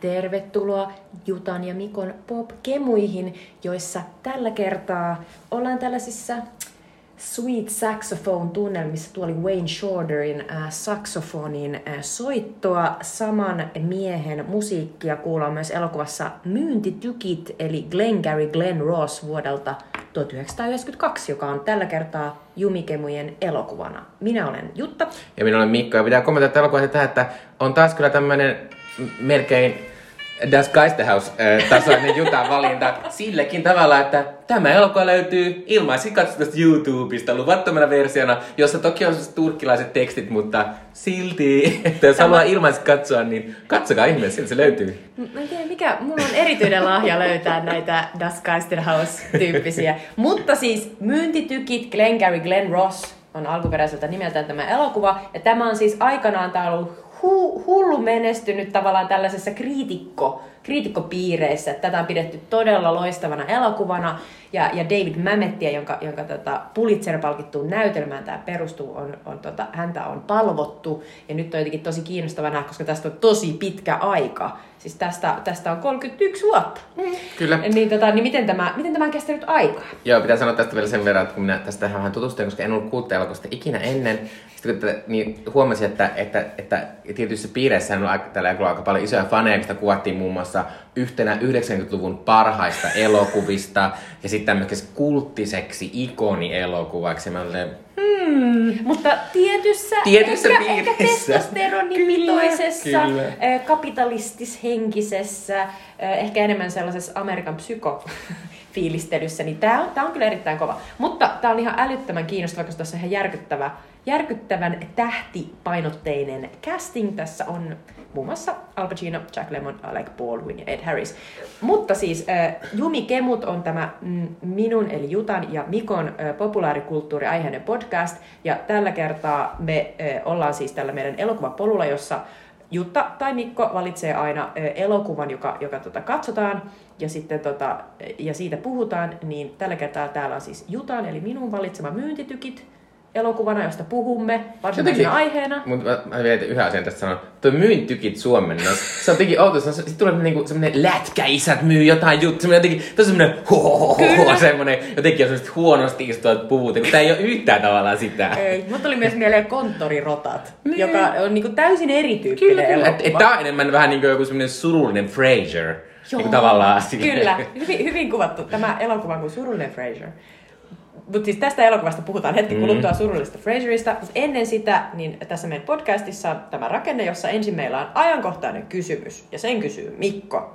tervetuloa Jutan ja Mikon pop-kemuihin, joissa tällä kertaa ollaan tällaisissa Sweet Saxophone-tunnelmissa. Tuo oli Wayne Shorterin äh, saksofonin äh, soittoa. Saman miehen musiikkia kuullaan myös elokuvassa Myyntitykit, eli Glengarry Glenn Ross vuodelta 1992, joka on tällä kertaa Jumikemujen elokuvana. Minä olen Jutta. Ja minä olen Mikko, ja pitää kommentoida elokuvaa tähän, että on taas kyllä tämmöinen melkein Das Geisterhaus-tasoinen Jutan valinta silläkin tavalla, että tämä elokuva löytyy ilmaisin katsotusta YouTubesta luvattomana versiona, jossa toki on turkkilaiset tekstit, mutta silti, että jos haluaa ilmaisin katsoa, niin katsokaa ihmeessä, sieltä se löytyy. Mä en tiedä mikä, mulla on erityinen lahja löytää näitä Das Geisterhaus-tyyppisiä. mutta siis Myyntitykit, Glengarry Glenn Ross on alkuperäiseltä nimeltään tämä elokuva. Ja tämä on siis aikanaan tää on ollut hu, hullu menestynyt tavallaan tällaisessa kriitikko, kriitikkopiireissä. Tätä on pidetty todella loistavana elokuvana. Ja, ja David Mamettia, jonka, jonka tota Pulitzer-palkittuun näytelmään tämä perustuu, on, on, tota, häntä on palvottu. Ja nyt on jotenkin tosi kiinnostava nähdä, koska tästä on tosi pitkä aika. Siis tästä, tästä on 31 vuotta. Mm, kyllä. Niin, tota, niin miten, tämä, miten tämä on kestänyt aikaa? Joo, pitää sanoa tästä vielä sen verran, että kun minä tästä vähän tutustuin, koska en ollut elokuvasta ikinä ennen, sitten kun niin huomasin, että, että, että tietyissä piireissä on aika, tällä aika paljon isoja faneja, mistä kuvattiin muun muassa yhtenä 90-luvun parhaista elokuvista ja sitten tämmöiseksi kulttiseksi ikonielokuvaksi. Mä olen, Hmm, mutta tietyssä, Tietyssä ehkä, ehkä testosteronimitoisessa, Kyllä, kyllä. eh, kapitalistishenkisessä, eh, ehkä enemmän sellaisessa Amerikan psyko fiilistelyssä, niin tämä on, tää on kyllä erittäin kova. Mutta tämä on ihan älyttömän kiinnostava, koska tässä on ihan järkyttävä, järkyttävän tähtipainotteinen casting. Tässä on muun muassa Al Pacino, Jack Lemmon, Alec Baldwin ja Ed Harris. Mutta siis äh, Jumi Kemut on tämä mm, minun eli Jutan ja Mikon äh, populaarikulttuuriaiheinen podcast. Ja tällä kertaa me äh, ollaan siis tällä meidän elokuvapolulla, jossa Jutta tai Mikko valitsee aina elokuvan, joka, joka tota, katsotaan ja, sitten, tota, ja siitä puhutaan, niin tällä kertaa täällä on siis Jutan eli minun valitsema myyntitykit elokuvana, josta puhumme varsinaisena aiheena. Mutta mä, mä vielä yhden asian tästä sanon. Tuo myyntykit suomennos. Se on jotenkin outo. Se on, sit tulee niinku semmonen lätkäisät myy jotain juttu. Semmonen jotenkin, tosi semmonen ho semmonen jotenkin on semmoset huonosti istuvat puvut. Kun tää ei oo yhtään tavallaan sitä. Ei, mutta tuli myös mieleen konttorirotat, Niin. joka on niinku täysin erityyppinen Kyllä, kyllä. elokuva. Et, et tää on enemmän vähän niinku joku semmonen surullinen Frasier. Niinku tavallaan silleen. Kyllä, hyvin, hyvin kuvattu tämä elokuva kuin Surullinen Frasier. Mutta siis tästä elokuvasta puhutaan hetki Mm. kuluttua surullisesta Frasierista. Mutta ennen sitä, niin tässä meidän podcastissa on tämä rakenne, jossa ensin meillä on ajankohtainen kysymys. Ja sen kysyy Mikko.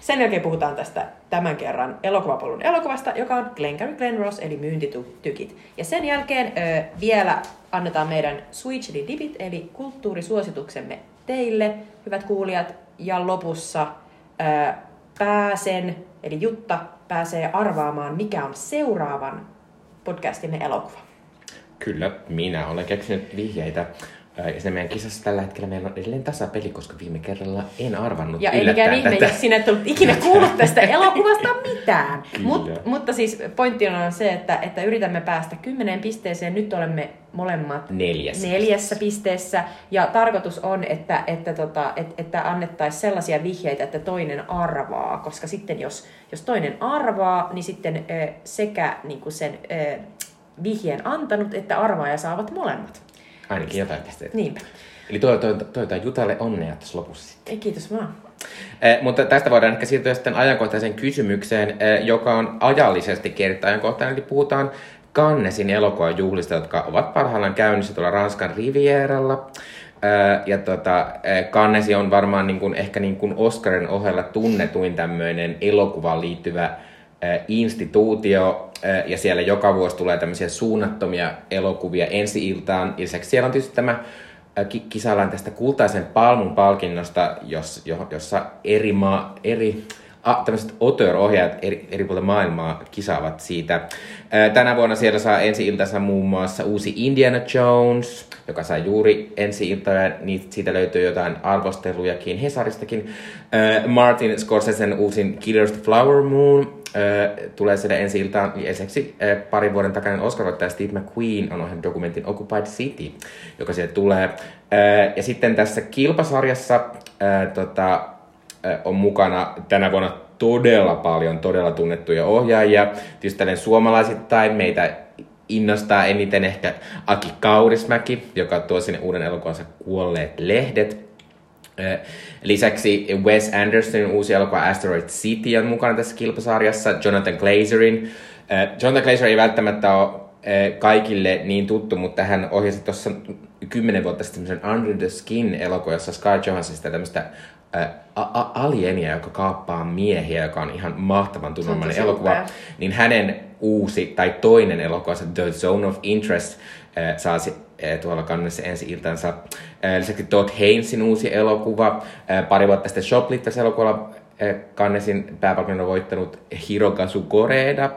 Sen jälkeen puhutaan tästä tämän kerran elokuvapolun elokuvasta, joka on Glengarry Glen Ross, eli myyntitykit. Ja sen jälkeen ö, vielä annetaan meidän Switchly Dibit, eli kulttuurisuosituksemme teille, hyvät kuulijat. Ja lopussa ö, pääsen, eli Jutta pääsee arvaamaan, mikä on seuraavan podcastimme elokuva. Kyllä, minä olen keksinyt vihjeitä. Ja siinä meidän kisassa tällä hetkellä meillä on edelleen tasapeli, koska viime kerralla en arvannut Ja ei mikään ihme, jos sinä et ollut ikinä kuullut tästä elokuvasta mitään. Kyllä. Mut, mutta siis pointti on se, että, että yritämme päästä kymmeneen pisteeseen. Nyt olemme molemmat Neljäs. neljässä pisteessä. Ja tarkoitus on, että, että, tota, että, että annettaisiin sellaisia vihjeitä, että toinen arvaa. Koska sitten jos, jos toinen arvaa, niin sitten ö, sekä niin kuin sen ö, vihjeen antanut että arvaaja saavat molemmat. Ainakin jotain pisteitä. Niinpä. Eli toivotaan Jutalle onnea tässä lopussa sitten. Ei, kiitos vaan. Eh, mutta tästä voidaan ehkä siirtyä sitten ajankohtaiseen kysymykseen, eh, joka on ajallisesti kertaa ajankohtainen. Eli puhutaan Cannesin elokuvan juhlista, jotka ovat parhaillaan käynnissä tuolla Ranskan Rivieralla. Eh, ja tota, eh, Cannesi on varmaan niin kuin, ehkä niin kuin Oscarin ohella tunnetuin tämmöinen elokuvaan liittyvä eh, instituutio, ja siellä joka vuosi tulee tämmöisiä suunnattomia elokuvia ensi-iltaan. Lisäksi siellä on tietysti tämä ki- kisaillaan tästä kultaisen palmun palkinnosta, jos, jo, jossa eri, maa, eri a, tämmöiset auteur-ohjaajat eri, eri puolilta maailmaa kisaavat siitä. Tänä vuonna siellä saa ensi-iltansa muun muassa uusi Indiana Jones, joka sai juuri ensi-iltaa, ja niitä, siitä löytyy jotain arvostelujakin Hesaristakin. Martin Scorsesen uusin Killers the Flower Moon, Tulee siellä ensi iltaan. Lisäksi öö, parin vuoden takainen Oscar-voittaja Steve McQueen on ohjannut dokumentin Occupied City, joka sieltä tulee. Ja sitten tässä kilpasarjassa tota, on mukana tänä vuonna todella paljon todella tunnettuja ohjaajia. Tietysti tälleen suomalaisittain meitä innostaa eniten ehkä Aki Kaurismäki, joka tuo sinne uuden elokuvansa Kuolleet lehdet. Lisäksi Wes Andersonin uusi elokuva Asteroid City on mukana tässä kilpasarjassa, Jonathan Glazerin. Jonathan Glazer ei välttämättä ole kaikille niin tuttu, mutta hän ohjasi tuossa kymmenen vuotta sitten Under the Skin elokuva, jossa Scarlett Johansson tämmöistä alienia, joka kaappaa miehiä, joka on ihan mahtavan tunnelmainen elokuva, upea. niin hänen uusi tai toinen elokuva, The Zone of Interest, saa tuolla kannessa ensi iltansa. Äh, lisäksi Todd Haynesin uusi elokuva, äh, pari vuotta sitten Shoplifters elokuvalla äh, kannesin pääpalkinnon on voittanut Hirokazu Koreeda.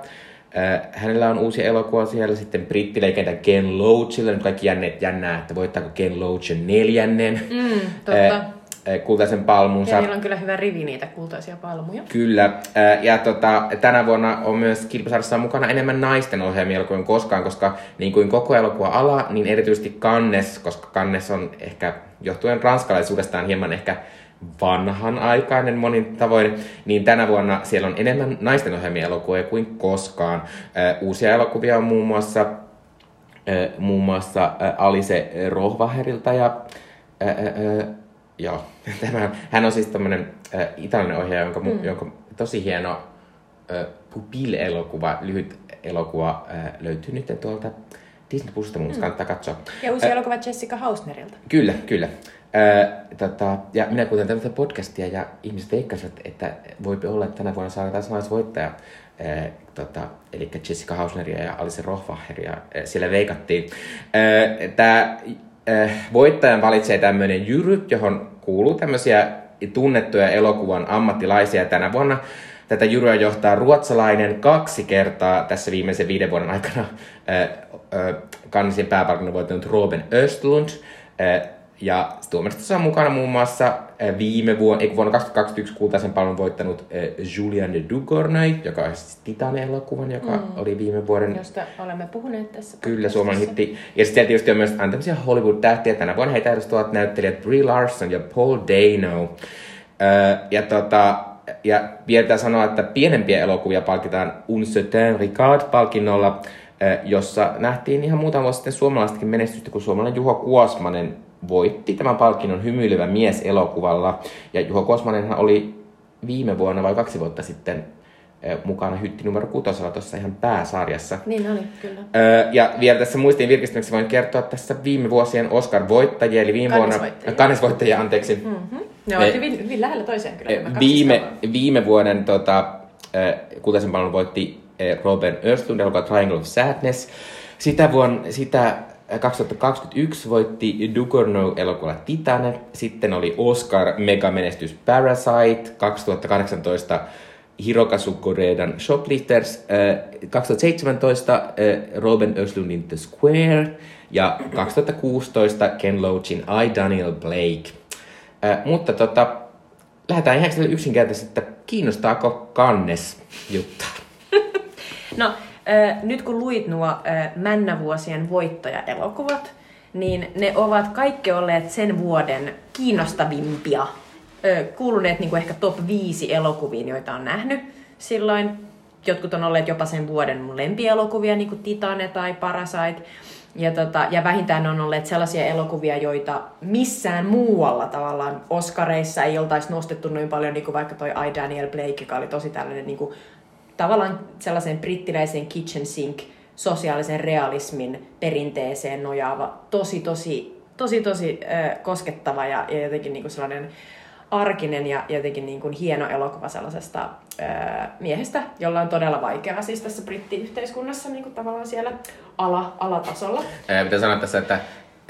Hänellä on uusi elokuva siellä, sitten brittileikäntä Ken Loachilla, nyt kaikki jänneet jännää, että voittaako Ken Loach neljännen. Mm, totta. Eh, kultaisen palmunsa. Ja niillä on kyllä hyvä rivi niitä kultaisia palmuja. Kyllä. Eh, ja tota, tänä vuonna on myös kilpasarjassa mukana enemmän naisten ohjelmia kuin koskaan, koska niin kuin koko elokuva ala, niin erityisesti Kannes, koska Kannes on ehkä johtuen ranskalaisuudestaan hieman ehkä vanhanaikainen monin tavoin, niin tänä vuonna siellä on enemmän naisten ohjelmia elokuvia kuin koskaan. Eh, uusia elokuvia on muun muassa, muun muassa Alise Rohvaherilta ja Joo, tämä, hän on siis tämmöinen äh, italialainen ohjaaja, jonka, mm. jonka tosi hieno äh, Pupil-elokuva, lyhyt elokuva äh, löytyy nyt tuolta Disney Plusista, mun mm. kannattaa katsoa. Ja uusi äh, elokuva Jessica Hausnerilta. Kyllä, kyllä. Äh, tota, ja minä kuuntelen tämmöistä podcastia ja ihmiset veikkasivat, että voi olla, että tänä vuonna saadaan taas naisvoittaja. Äh, tota, eli Jessica Hausneria ja Alice Rohfacheria äh, siellä veikattiin. Äh, Tämä äh, voittajan valitsee tämmöinen jury, johon kuuluu tämmöisiä tunnettuja elokuvan ammattilaisia tänä vuonna. Tätä juryä johtaa ruotsalainen kaksi kertaa tässä viimeisen viiden vuoden aikana äh, äh, kannisin pääpalkinnon voittanut Robin Östlund. Äh, ja tuomaristossa on mukana muun muassa eh, viime vuonna, ei vuonna 2021 kultaisen palvelun voittanut eh, Julian de Dugournay, joka on siis Titan-elokuvan, joka mm. oli viime vuoden. Josta olemme puhuneet tässä. Kyllä, Suomen hitti. Ja sitten tietysti on myös tämmöisiä Hollywood-tähtiä. Tänä vuonna heitä edustavat näyttelijät Brie Larson ja Paul Dano. ja, tota, ja vielä sanoa, että pienempiä elokuvia palkitaan Un Certain Ricard-palkinnolla, jossa nähtiin ihan muutama vuosi sitten suomalaistakin menestystä, kun suomalainen Juho Kuosmanen voitti tämän palkinnon hymyilevä mies elokuvalla. Ja Juho Kosmanenhan oli viime vuonna vai kaksi vuotta sitten mukana hytti numero kutosella tuossa ihan pääsarjassa. Niin oli, kyllä. ja vielä tässä muistiin virkistymiseksi voin kertoa tässä viime vuosien Oscar-voittajia, eli viime vuonna... Kannesvoittajia, anteeksi. Mm-hmm. Ne ovat hyvin, hyvin lähellä toiseen kyllä. Viime, viime vuoden tota, kultaisen palvelun voitti Robert Östlund, elokuva Triangle of Sadness. Sitä, vuonna, sitä 2021 voitti Ducorno elokuva Titane, sitten oli Oscar megamenestys Parasite, 2018 Hirokazu Koreedan Shoplifters, 2017 Robin Östlundin The Square ja 2016 Ken Loachin I Daniel Blake. Mutta tota, lähdetään ihan yksinkertaisesti, että kiinnostaako Kannes Jutta? no, nyt kun luit nuo männävuosien voittajaelokuvat, niin ne ovat kaikki olleet sen vuoden kiinnostavimpia. Kuuluneet niin kuin ehkä top 5 elokuviin, joita on nähnyt silloin. Jotkut on olleet jopa sen vuoden mun lempielokuvia, niin kuin Titane tai Parasite. Ja, tota, ja vähintään ne on olleet sellaisia elokuvia, joita missään muualla tavallaan Oscareissa ei oltaisi nostettu noin paljon, niin kuin vaikka toi I. Daniel Blake, joka oli tosi tällainen niin kuin tavallaan sellaisen brittiläisen kitchen sink sosiaalisen realismin perinteeseen nojaava, tosi, tosi, tosi, tosi äh, koskettava ja, ja jotenkin niin kuin sellainen arkinen ja jotenkin niin kuin hieno elokuva sellaisesta äh, miehestä, jolla on todella vaikeaa siis tässä brittiyhteiskunnassa niin kuin tavallaan siellä ala, alatasolla. Ää, pitää sanoa tässä, että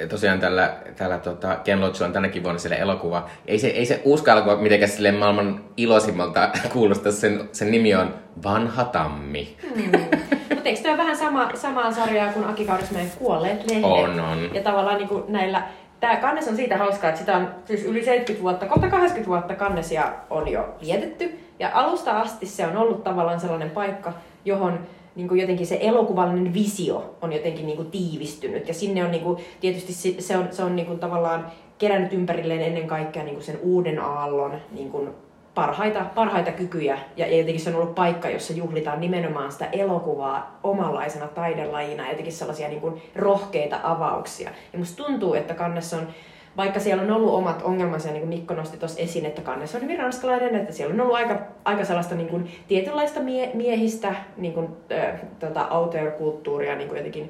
tosiaan tällä, tällä tota, Ken Loach on tänäkin vuonna sille elokuva. Ei se, ei se uusi elokuva mitenkään maailman iloisimmalta kuulosta. Sen, sen nimi on Vanha Tammi. Hmm. Mutta eikö tämä vähän sama, samaa sarjaa kuin Aki Kaurismäen Kuolleet lehdet? On, on. Ja tavallaan niin kuin näillä Tämä kannes on siitä hauskaa, että sitä on siis yli 70 vuotta, kohta 80 vuotta kannesia on jo vietetty. Ja alusta asti se on ollut tavallaan sellainen paikka, johon niin kuin jotenkin se elokuvallinen visio on jotenkin niin kuin tiivistynyt. Ja sinne on niin kuin, tietysti se on, se on niin kuin tavallaan kerännyt ympärilleen ennen kaikkea niin kuin sen uuden aallon niin kuin parhaita, parhaita kykyjä ja jotenkin se on ollut paikka, jossa juhlitaan nimenomaan sitä elokuvaa omanlaisena taidelajina ja jotenkin sellaisia niin kuin rohkeita avauksia. Ja musta tuntuu, että kannessa on vaikka siellä on ollut omat ongelmansa, niin kuin Mikko nosti tuossa esiin, että kannessa on hyvin ranskalainen, että siellä on ollut aika, aika sellaista niin kuin, tietynlaista mie- miehistä niin kuin, äh, tota, auteur-kulttuuria niin kuin jotenkin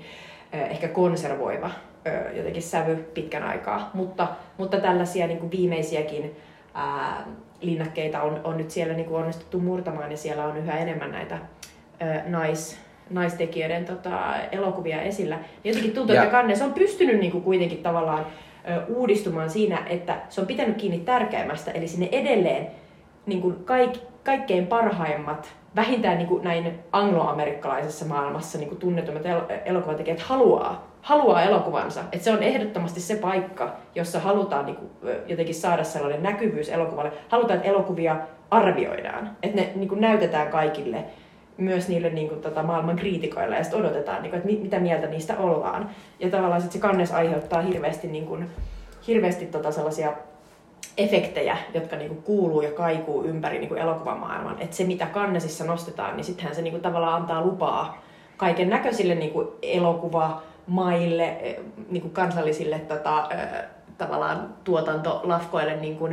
äh, ehkä konservoiva äh, jotenkin sävy pitkän aikaa, mutta, mutta tällaisia niin kuin viimeisiäkin äh, linnakkeita on, on nyt siellä niin kuin onnistuttu murtamaan ja siellä on yhä enemmän näitä äh, nais, naistekijöiden tota, elokuvia esillä. Niin jotenkin tuntuu, ja. että Kannes on pystynyt niin kuin kuitenkin tavallaan uudistumaan siinä, että se on pitänyt kiinni tärkeimmästä, eli sinne edelleen niin kuin kaik, kaikkein parhaimmat, vähintään niin kuin näin angloamerikkalaisessa maailmassa niin kuin tunnetummat el- elokuvatekijät haluaa, haluaa elokuvansa. Et se on ehdottomasti se paikka, jossa halutaan niin kuin, jotenkin saada sellainen näkyvyys elokuvalle. Halutaan, että elokuvia arvioidaan, että ne niin kuin näytetään kaikille myös niille niin kuin, tota, maailman kriitikoille ja sitten odotetaan, niin kuin, että mit, mitä mieltä niistä ollaan. Ja tavallaan sit se kannes aiheuttaa hirveästi, niin kuin, hirveästi tota, sellaisia efektejä, jotka niinku kuuluu ja kaikuu ympäri niinku elokuvamaailman. Että se, mitä kannesissa nostetaan, niin sittenhän se niinku tavallaan antaa lupaa kaiken näköisille niinku elokuvamaille, niinku kansallisille tota, tavallaan tuotantolafkoille niinku,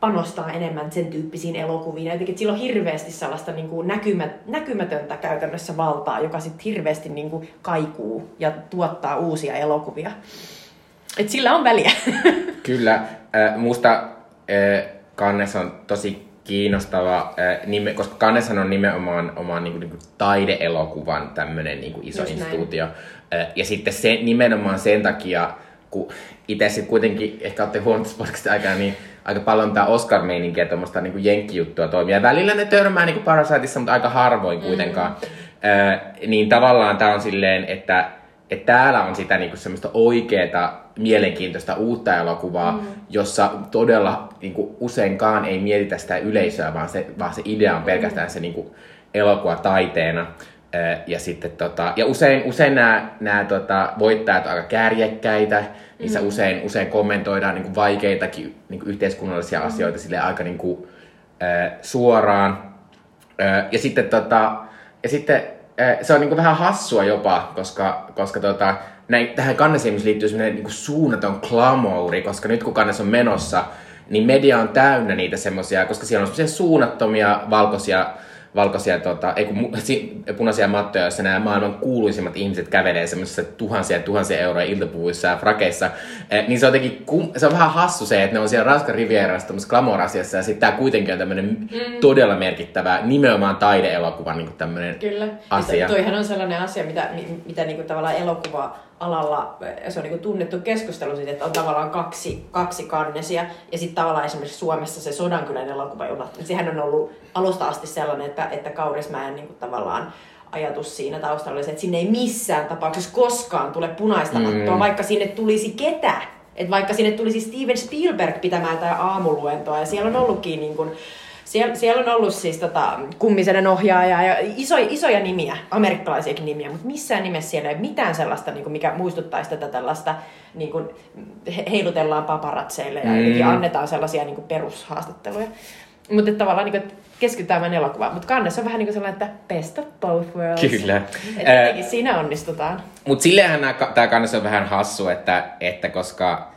panostaa enemmän sen tyyppisiin elokuviin. Jotenkin, että sillä on hirveästi sellaista niin kuin näkymä, näkymätöntä käytännössä valtaa, joka sitten hirveästi niin kuin kaikuu ja tuottaa uusia elokuvia. Et sillä on väliä. Kyllä. Äh, musta äh, Kannes on tosi kiinnostava, äh, nime, koska Kanneshan on nimenomaan oman niin kuin, niin kuin taideelokuvan tämmöinen niin iso Just instituutio. Äh, ja sitten se, nimenomaan sen takia, kun itse sitten kuitenkin ehkä olette huomannut aikana, niin aika paljon tämä Oscar-meininkiä, tuommoista niin jenkkijuttua toimia. Välillä ne törmää niin Parasiteissa, mutta aika harvoin kuitenkaan. Mm. Ö, niin tavallaan tämä on silleen, että, että täällä on sitä niin semmoista oikeaa, mielenkiintoista uutta elokuvaa, mm. jossa todella niin kuin, useinkaan ei mietitä sitä yleisöä, vaan se, vaan se idea on pelkästään mm. se niin kuin, elokuva taiteena. Ja, sitten, tota, ja usein, usein nämä, nämä tota, voittajat ovat aika kärjekkäitä, niissä mm. usein, usein kommentoidaan niin kuin vaikeitakin niin kuin yhteiskunnallisia mm. asioita sille aika niin kuin, suoraan. Ja sitten, tota, ja sitten se on niin kuin vähän hassua jopa, koska, koska tota, näin, tähän kannesiin liittyy sellainen niin kuin suunnaton klamouri, koska nyt kun kannes on menossa, niin media on täynnä niitä semmoisia, koska siellä on semmoisia suunnattomia valkoisia valkoisia, tota, ei kun, punaisia mattoja, joissa nämä maailman kuuluisimmat ihmiset kävelee semmoisissa tuhansia tuhansia euroja iltapuvuissa ja frakeissa. Eh, niin se on, jotenkin, se on vähän hassu se, että ne on siellä Ranskan rivierassa tämmöisessä glamour-asiassa ja sitten tämä kuitenkin on tämmöinen mm. todella merkittävä, nimenomaan taideelokuva niin tämmöinen Kyllä. asia. Ja toihan on sellainen asia, mitä, mitä niin kuin tavallaan elokuva alalla se on niin tunnettu keskustelu siitä, että on tavallaan kaksi, kaksi kannesia. Ja sitten tavallaan esimerkiksi Suomessa se Sodankylän elokuvajuna, sehän on ollut alusta asti sellainen, että, että Kaurismäen niin kuin tavallaan ajatus siinä taustalla oli se, että sinne ei missään tapauksessa koskaan tule punaista mattoa, mm. vaikka sinne tulisi ketä. Että vaikka sinne tulisi Steven Spielberg pitämään tämä aamuluentoa, ja siellä on ollutkin niin kuin, siellä, siellä on ollut siis tota, kummisenen ohjaaja ja iso, isoja nimiä, amerikkalaisiakin nimiä, mutta missään nimessä siellä ei ole mitään sellaista, niin kuin mikä muistuttaisi tätä tällaista, niin kuin heilutellaan paparatseille ja mm. annetaan sellaisia niin kuin perushaastatteluja. Mutta tavallaan niin kuin, keskitytään vain elokuvaan. Mutta kannessa on vähän niin kuin sellainen, että best of both worlds. Kyllä. Että äh, siinä onnistutaan. Mutta silleenhän tämä kannessa on vähän hassu, että, että koska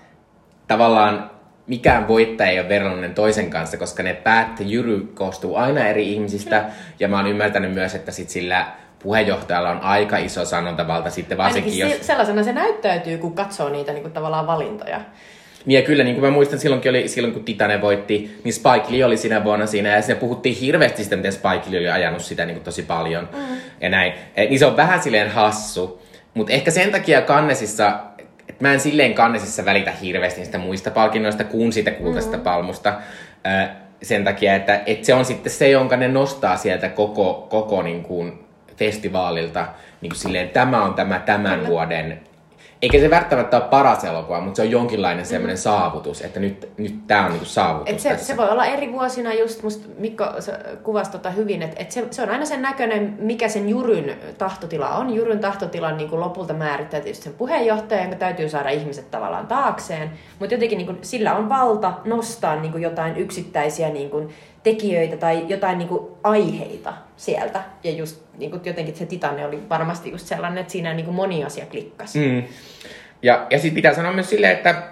tavallaan mikään voittaja ei ole verrallinen toisen kanssa, koska ne päättäjyry koostuu aina eri ihmisistä. Ja mä oon ymmärtänyt myös, että sit sillä puheenjohtajalla on aika iso sanontavalta sitten varsinkin, Ainakin jos... sellaisena se näyttäytyy, kun katsoo niitä niin kuin tavallaan valintoja. Niin ja kyllä, niin kuin mä muistan silloinkin oli, silloin kun Titane voitti, niin Spike Lee oli siinä vuonna siinä ja siinä puhuttiin hirveästi sitä, miten Spike Lee oli ajanut sitä niin kuin tosi paljon mm. ja näin. Et, niin se on vähän silleen hassu. Mutta ehkä sen takia Kannesissa mä en silleen kannesissa välitä hirveästi niistä muista palkinnoista kuin siitä kultaisesta mm. palmusta. Ö, sen takia, että, että se on sitten se, jonka ne nostaa sieltä koko, koko niin kuin festivaalilta. Niin kuin silleen, tämä on tämä tämän Kyllä. vuoden eikä se välttämättä ole paras elokuva, mutta se on jonkinlainen mm. semmoinen saavutus, että nyt, nyt tämä on niinku saavutus et se, tässä. se voi olla eri vuosina just, musta Mikko kuvasi tota hyvin, että et se, se on aina sen näköinen, mikä sen juryn tahtotila on. Juryn tahtotilan niin lopulta määrittää tietysti sen puheenjohtajan, jonka täytyy saada ihmiset tavallaan taakseen, mutta jotenkin niin kuin, sillä on valta nostaa niin kuin jotain yksittäisiä niin kuin, tekijöitä tai jotain niin kuin aiheita sieltä. Ja just niin kuin jotenkin se Titanne oli varmasti just sellainen, että siinä niin kuin moni asia klikkasi. Mm. Ja, ja sitten pitää sanoa myös silleen, että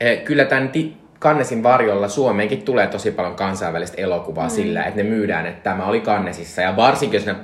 eh, kyllä tämän ti- Kannesin varjolla Suomeenkin tulee tosi paljon kansainvälistä elokuvaa mm. sillä, että ne myydään, että tämä oli Kannesissa. Ja varsinkin, jos ne,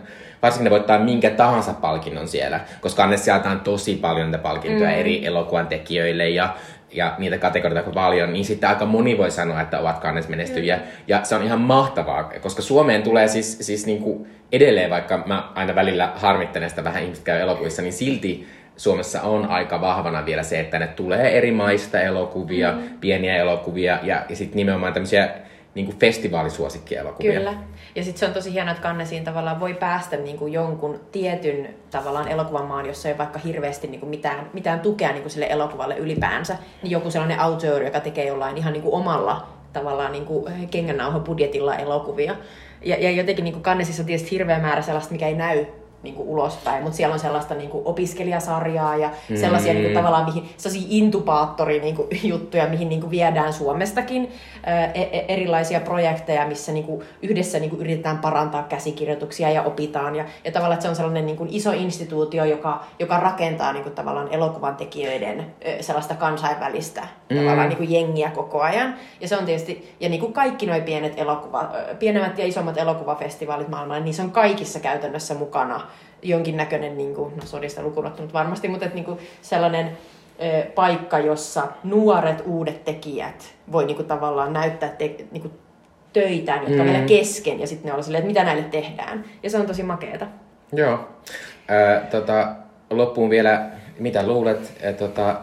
varsinkin ne voittaa minkä tahansa palkinnon siellä, koska Kannes jaetaan tosi paljon niitä palkintoja mm. eri elokuvan tekijöille ja, ja niitä kategorioita paljon, niin sitten aika moni voi sanoa, että ovat Kannes menestyjiä. Mm. Ja se on ihan mahtavaa, koska Suomeen tulee siis, siis niinku edelleen, vaikka mä aina välillä harmittelen sitä vähän ihmiset käy elokuvissa, niin silti Suomessa on aika vahvana vielä se, että ne tulee eri maista elokuvia, mm. pieniä elokuvia ja, ja sitten nimenomaan tämmöisiä niin kuin festivaalisuosikkielokuvia. Kyllä. Ja sitten se on tosi hienoa, että Kannesiin tavallaan voi päästä niin kuin jonkun tietyn tavallaan elokuvamaan, jossa ei vaikka hirveästi niin kuin mitään, mitään tukea niin kuin sille elokuvalle ylipäänsä. Niin joku sellainen auteur, joka tekee jollain ihan niin kuin omalla tavallaan niin kuin kengännauhapudjetilla elokuvia. Ja, ja jotenkin niin kuin Kannesissa on tietysti hirveä määrä sellaista, mikä ei näy niin kuin ulospäin, mutta siellä on sellaista niin kuin opiskelijasarjaa ja mm. sellaisia niin kuin, tavallaan mihin, sellaisia intubaattori niin kuin, juttuja, mihin niin kuin, viedään Suomestakin ää, e- e- erilaisia projekteja, missä niin kuin, yhdessä niin kuin, yritetään parantaa käsikirjoituksia ja opitaan. Ja, ja tavallaan että se on sellainen niin kuin, iso instituutio, joka, joka rakentaa niin kuin, tavallaan elokuvan tekijöiden sellaista kansainvälistä mm. tavallaan niin kuin, jengiä koko ajan. Ja se on tietysti, ja niin kuin kaikki nuo pienet elokuva, pienemmät ja isommat elokuvafestivaalit maailmalla, niin se on kaikissa käytännössä mukana jonkinnäköinen, niin kuin, no sodista lukunottunut varmasti, mutta että, niin kuin sellainen ö, paikka, jossa nuoret uudet tekijät voi niin kuin, tavallaan näyttää te, niin kuin, töitään, jotka mm. on vielä kesken, ja sitten ne on silleen, että mitä näille tehdään. Ja se on tosi makeeta. Joo. Äh, tota, loppuun vielä, mitä luulet, äh, tota,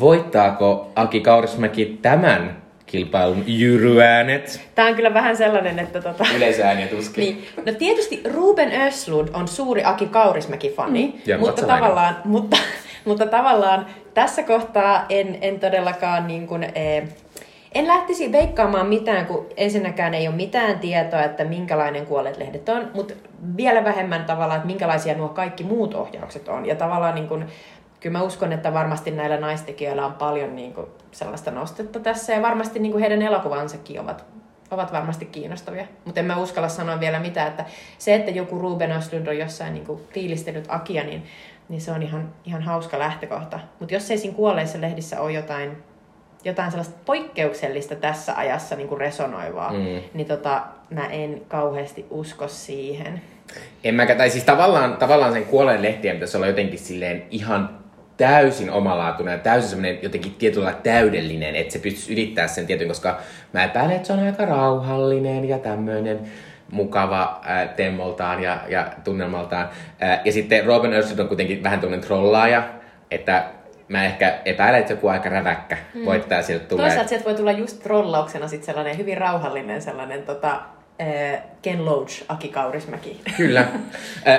voittaako Aki Kaurismäki tämän kilpailun jyryäänet. Tämä on kyllä vähän sellainen, että... Tota... Yleisääniä tuskin. niin. No tietysti Ruben Östlund on suuri Aki Kaurismäki-fani, mm. mutta, tavallaan, mutta, mutta tavallaan tässä kohtaa en, en todellakaan niin kuin, eh, en lähtisi veikkaamaan mitään, kun ensinnäkään ei ole mitään tietoa, että minkälainen kuolleet lehdet on, mutta vielä vähemmän tavallaan, että minkälaisia nuo kaikki muut ohjaukset on. Ja tavallaan niin kuin, kyllä mä uskon, että varmasti näillä naistekijöillä on paljon niin kuin sellaista nostetta tässä ja varmasti niin kuin heidän elokuvansakin ovat, ovat varmasti kiinnostavia. Mutta en mä uskalla sanoa vielä mitään, että se, että joku Ruben Östlund on jossain niin kuin fiilistellyt Akia, niin, niin se on ihan, ihan hauska lähtökohta. Mutta jos ei siinä kuolleissa lehdissä ole jotain, jotain sellaista poikkeuksellista tässä ajassa niin kuin resonoivaa, mm. niin tota, mä en kauheasti usko siihen. En mäkä, tai siis tavallaan, tavallaan sen kuolleen lehtien pitäisi olla jotenkin silleen ihan täysin omalaatuinen ja täysin semmoinen jotenkin tietyllä täydellinen, että se pystyisi ylittää sen tietyn, koska mä epäilen, että se on aika rauhallinen ja tämmöinen mukava ää, temmoltaan ja, ja tunnelmaltaan. Ää, ja sitten Robin Örsted on kuitenkin vähän tunnen trollaaja, että mä ehkä epäilen, että joku aika räväkkä mm. voittaa sieltä tulee. Toisaalta sieltä voi tulla just trollauksena sit sellainen hyvin rauhallinen sellainen tota, Ken Loach, Aki Kaurismäki. Kyllä.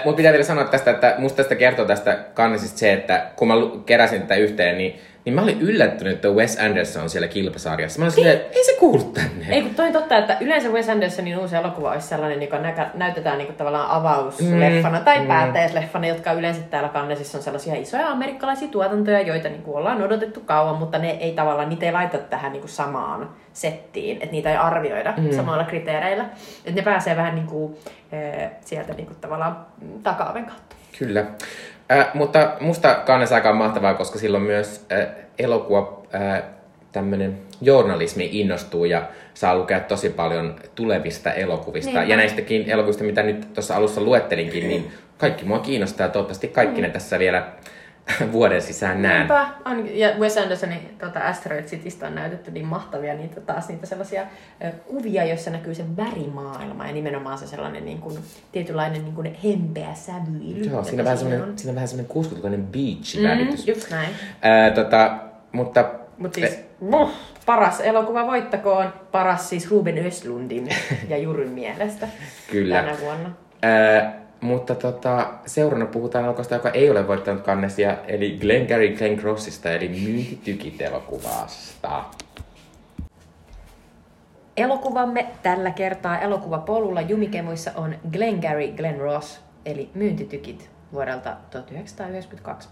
Mutta pitää vielä sanoa tästä, että musta tästä kertoo tästä kannisista se, että kun mä keräsin tätä yhteen, niin niin mä olin yllättynyt, että Wes Anderson on siellä kilpasarjassa. Mä olin silleen, ei se kuulu tänne. Ei, kun toi on totta, että yleensä Wes Andersonin uusi elokuva olisi sellainen, joka nä- näytetään niin tavallaan avausleffana mm, tai mm. päättäjäsleffana, jotka yleensä täällä kannesissa on sellaisia isoja amerikkalaisia tuotantoja, joita niin kuin ollaan odotettu kauan, mutta ne ei tavallaan, niitä ei laita tähän niin kuin samaan settiin, että niitä ei arvioida mm. samoilla kriteereillä. Että ne pääsee vähän niin kuin, äh, sieltä niin kuin tavallaan takaaven kautta. Kyllä. Äh, mutta musta kannessa aika mahtavaa, koska silloin myös äh, elokuva äh, tämmöinen journalismi innostuu ja saa lukea tosi paljon tulevista elokuvista. Niin. Ja näistäkin elokuvista, mitä nyt tuossa alussa luettelinkin, niin kaikki mua kiinnostaa. Toivottavasti kaikki mm. ne tässä vielä vuoden sisään näen. Niinpä. Ja Wes Andersonin tota Asteroid Citystä on näytetty niin mahtavia niitä taas niitä sellaisia ö, kuvia, joissa näkyy se värimaailma ja nimenomaan se sellainen niin kuin, tietynlainen niin kuin hempeä sävyily. Joo, siinä on, vähän sellainen, siinä on vähän sellainen 60-lukuinen beach-väritys. Mm, just näin. Ää, tota, mutta... Mut siis, eh. paras elokuva voittakoon, paras siis Ruben Östlundin ja Juryn mielestä Kyllä. tänä vuonna. Ää, mutta tota, seurana puhutaan elokuvasta, joka ei ole voittanut kannesia, eli Glengarry Glen Crossista, eli Myyntitykit elokuvasta. Elokuvamme tällä kertaa elokuvapolulla jumikemuissa on Glengarry Glen Ross, eli Myyntitykit vuodelta 1992.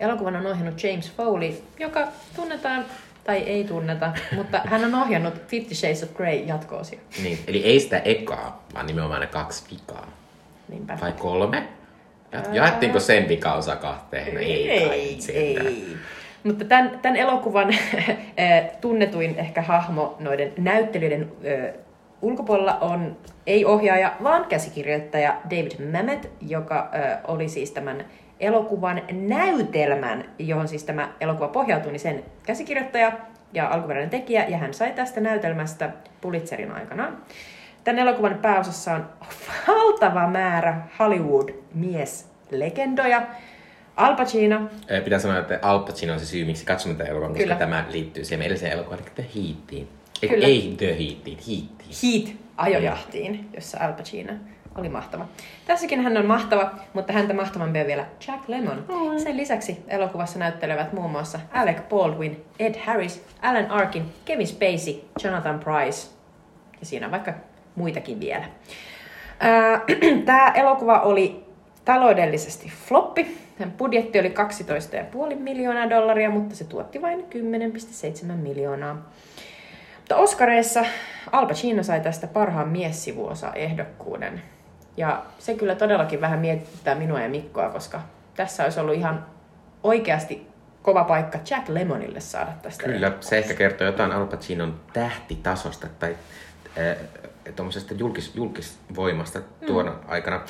Elokuvan on ohjannut James Foley, joka tunnetaan tai ei tunneta, mutta hän on ohjannut Fifty Shades of Grey jatkoosia. Niin, eli ei sitä ekaa, vaan nimenomaan ne kaksi vikaa. Niinpä. Vai kolme? Ja, jaettiinko sen vikaosa kahteen? No ei, ei, ei. Mutta tämän, tämän elokuvan tunnetuin ehkä hahmo noiden näyttelijöiden ulkopuolella on ei ohjaaja, vaan käsikirjoittaja David Mamet, joka oli siis tämän elokuvan näytelmän, johon siis tämä elokuva pohjautuu, niin sen käsikirjoittaja ja alkuperäinen tekijä, ja hän sai tästä näytelmästä Pulitzerin aikana. Tämän elokuvan pääosassa on valtava määrä Hollywood-mieslegendoja. Al Pacino, Eh, Pitää sanoa, että Al Pacino on se syy, miksi katsomme tätä elokuvaa, koska Kyllä. tämä liittyy siihen edelliseen elokuvaan, eli The Heatiin. Ei, Kyllä. ei The Heatiin, Heatiin. Heat ajojahtiin, jossa Al Pacino oli mahtava. Tässäkin hän on mahtava, mutta häntä mahtavampi on vielä Jack Lemmon. Sen lisäksi elokuvassa näyttelevät muun muassa Alec Baldwin, Ed Harris, Alan Arkin, Kevin Spacey, Jonathan Price ja siinä on vaikka muitakin vielä. Tämä elokuva oli taloudellisesti floppi. Sen budjetti oli 12,5 miljoonaa dollaria, mutta se tuotti vain 10,7 miljoonaa. Mutta Oscareissa Al Pacino sai tästä parhaan miessivuosa ehdokkuuden. Ja se kyllä todellakin vähän mietittää minua ja Mikkoa, koska tässä olisi ollut ihan oikeasti kova paikka Jack Lemonille saada tästä. Kyllä, se ehkä kertoo jotain Al Pacinon tähtitasosta tai tuommoisesta julkis, julkisvoimasta tuona aikana.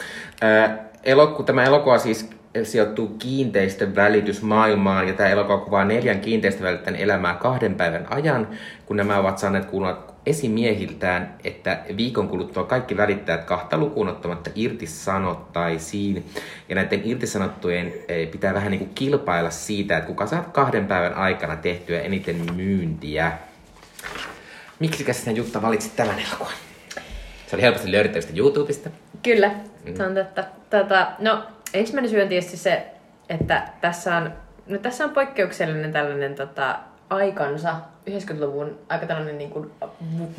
Äh, eloku, tämä elokuva siis sijoittuu kiinteistön välitysmaailmaan ja tämä elokuva kuvaa neljän kiinteistövälittäjän elämää kahden päivän ajan, kun nämä ovat saaneet kuulla esimiehiltään, että viikon kuluttua kaikki välittäjät kahta lukuun ottamatta irtisanottaisiin. Ja näiden irtisanottujen eh, pitää vähän niin kuin kilpailla siitä, että kuka saa kahden päivän aikana tehtyä eniten myyntiä. Miksikäs sinä Jutta valitsit tämän elokuvan? Se oli helposti löydettävistä YouTubesta. Kyllä, se on totta. Tota, no, ensimmäinen syy on tietysti se, että tässä on, no tässä on poikkeuksellinen tällainen tota, aikansa, 90-luvun aika tällainen niin kuin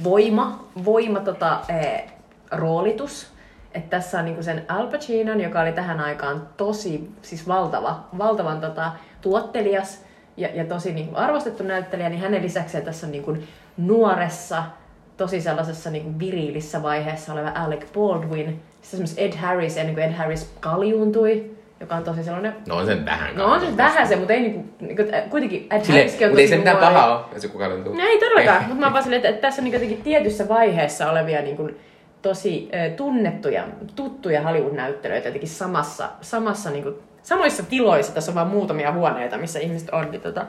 voima, voima tota, ee, roolitus. Että tässä on niin kuin sen Al Pacinon, joka oli tähän aikaan tosi, siis valtava, valtavan tota, tuottelias ja, ja tosi niin kuin arvostettu näyttelijä, niin hänen lisäksi tässä on niin kuin nuoressa, tosi sellaisessa niin kuin viriilissä vaiheessa oleva Alec Baldwin. Sitten esimerkiksi Ed Harris, ennen kuin Ed Harris kaljuuntui, joka on tosi sellainen... No on sen vähän. No on se vähän se, mutta ei niinku, niinku, äh, kuitenkin Ed Sille, Harriskin on mutta ei tosi se mitään pahaa ole, jos joku kalentuu. No ei todellakaan, mutta mä vaan silleen, että, että tässä on niinku jotenkin tietyssä vaiheessa olevia niinku, tosi ö, tunnettuja, tuttuja Hollywood-näyttelijöitä jotenkin samassa, samassa niinku, samoissa tiloissa. Tässä on vain muutamia huoneita, missä ihmiset on. Niin tota,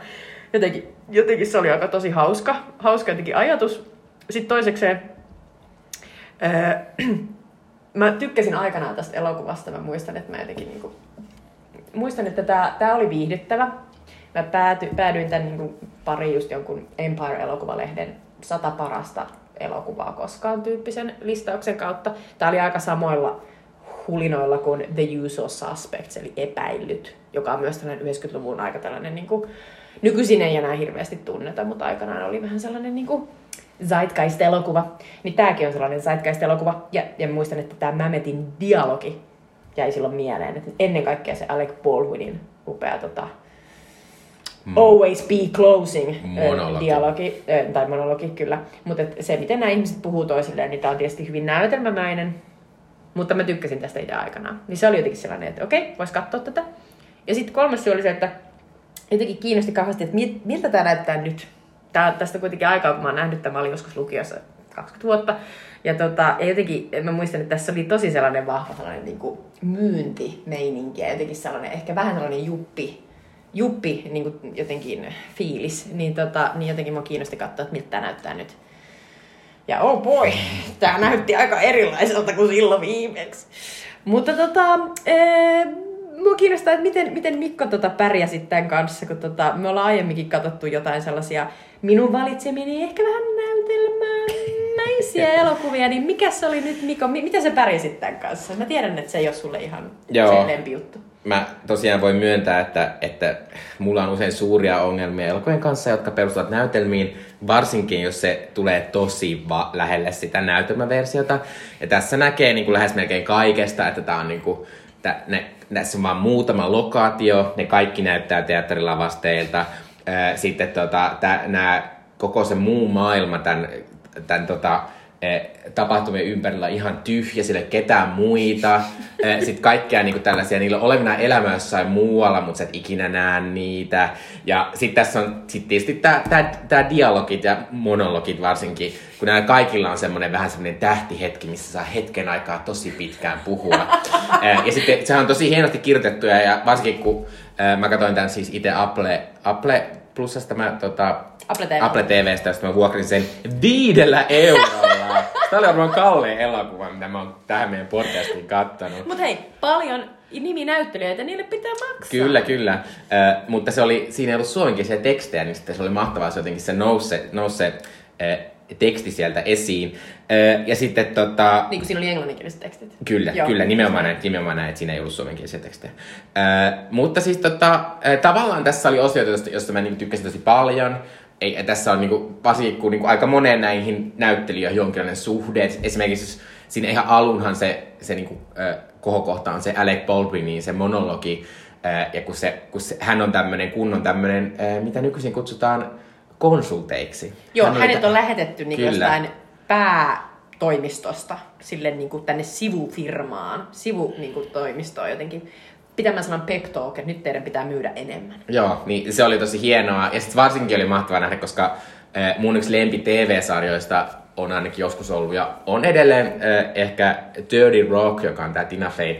jotenkin, jotenkin se oli aika tosi hauska, hauska jotenkin ajatus. Sitten toisekseen, öö, mä tykkäsin aikanaan tästä elokuvasta. Mä muistan, että mä jotenkin niinku, muistan, että tämä, tämä oli viihdyttävä. Mä pääty, päädyin tämän niin pari just jonkun Empire-elokuvalehden sata parasta elokuvaa koskaan tyyppisen listauksen kautta. Tämä oli aika samoilla hulinoilla kuin The Usual Suspects, eli epäillyt, joka on myös tällainen 90-luvun aika tällainen niin kuin, nykyisin ei enää hirveästi tunneta, mutta aikanaan oli vähän sellainen niin kuin, zeitgeist-elokuva. Niin tämäkin on sellainen zeitgeist-elokuva. Ja, ja muistan, että tämä Mametin dialogi jäi silloin mieleen. Että ennen kaikkea se Alec Baldwinin upea tota, always be closing Monologi. dialogi, tai monologi kyllä. Mutta se, miten nämä ihmiset puhuu toisilleen, niin tämä on tietysti hyvin näytelmämäinen. Mutta mä tykkäsin tästä itse aikanaan. Niin se oli jotenkin sellainen, että okei, vois katsoa tätä. Ja sitten kolmas syy oli se, että jotenkin kiinnosti kauheasti, että mi- miltä tämä näyttää nyt. Tää, tästä kuitenkin aikaa, kun mä oon nähnyt tämän, mä olin joskus lukiossa 20 vuotta. Ja, tota, ja jotenkin mä muistan, että tässä oli tosi sellainen vahva sellainen niin kuin myyntimeininki ja jotenkin sellainen, ehkä vähän sellainen juppi, juppi niin kuin jotenkin fiilis. Niin, tota, niin jotenkin mua kiinnosti katsoa, että miltä tämä näyttää nyt. Ja oh boy, tämä näytti aika erilaiselta kuin silloin viimeksi. Mutta tota, ee, mua kiinnostaa, että miten, miten Mikko tota pärjäsit tämän kanssa, kun tota, me ollaan aiemminkin katsottu jotain sellaisia minun valitsemieni ehkä vähän näytelmäisiä elokuvia, niin mikä se oli nyt Mikko, mi- miten sä pärjäsit tämän kanssa? Mä tiedän, että se ei ole sulle ihan Joo. se lempijuttu. Mä tosiaan voin myöntää, että, että mulla on usein suuria ongelmia elokuvien kanssa, jotka perustuvat näytelmiin, varsinkin jos se tulee tosi va- lähelle sitä näytelmäversiota. Ja tässä näkee niin kuin lähes melkein kaikesta, että tää on niin kuin, ne, tässä on vaan muutama lokaatio, ne kaikki näyttää teatterilavasteilta. sitten tota, nämä koko se muu maailma tämän, tämän tota, tapahtumien ympärillä ihan tyhjä, sille ketään muita. Eh, Sitten kaikkea niin tällaisia, niillä on olevina elämä jossain muualla, mutta sä et ikinä näe niitä. Ja sitten tässä on sit tietysti tää dialogit ja monologit varsinkin, kun näillä kaikilla on semmoinen vähän semmoinen tähtihetki, missä saa hetken aikaa tosi pitkään puhua. Eh, ja sitten sehän on tosi hienosti kirjoitettuja ja varsinkin kun mä katsoin tämän siis itse Apple, Apple Plusasta mä tota, Apple TV. Apple TVstä, josta mä vuokrin sen viidellä eurolla. Tämä oli varmaan kallein elokuva, mitä mä oon tähän meidän podcastiin kattanut. Mut hei, paljon niminäyttelijöitä, niille pitää maksaa. Kyllä, kyllä. Äh, mutta se oli, siinä ei ollut suomenkielisiä tekstejä, niin sitten se oli mahtavaa, se jotenkin se nousi, nousi äh, teksti sieltä esiin. Äh, ja sitten tota... Niin kuin siinä oli englanninkieliset tekstit. Kyllä, Joo. kyllä, nimenomaan näin, nimenomaan näin, että siinä ei ollut suomenkielisiä tekstejä. Äh, mutta siis tota, äh, tavallaan tässä oli osioita, josta, josta mä niinku tykkäsin tosi paljon. Ei, tässä on niinku, varsinkin kun niinku aika moneen näihin näyttelijöihin jonkinlainen suhde. Et esimerkiksi jos siinä ihan alunhan se, se niinku, äh, kohokohta on se Alec Baldwinin se monologi. Äh, ja kun, se, kun se, hän on tämmöinen kunnon tämmöinen, äh, mitä nykyisin kutsutaan konsulteiksi. Joo, hän hänet on lähetetty niin Kyllä. jostain päätoimistosta sille niin kuin tänne sivufirmaan, sivu niin kuin toimistoon jotenkin pitämään sanan pep talk, että nyt teidän pitää myydä enemmän. Joo, niin se oli tosi hienoa. Ja sitten varsinkin oli mahtavaa nähdä, koska äh, mun yksi lempi TV-sarjoista on ainakin joskus ollut ja on edelleen äh, ehkä Dirty Rock, joka on tää Tina Fey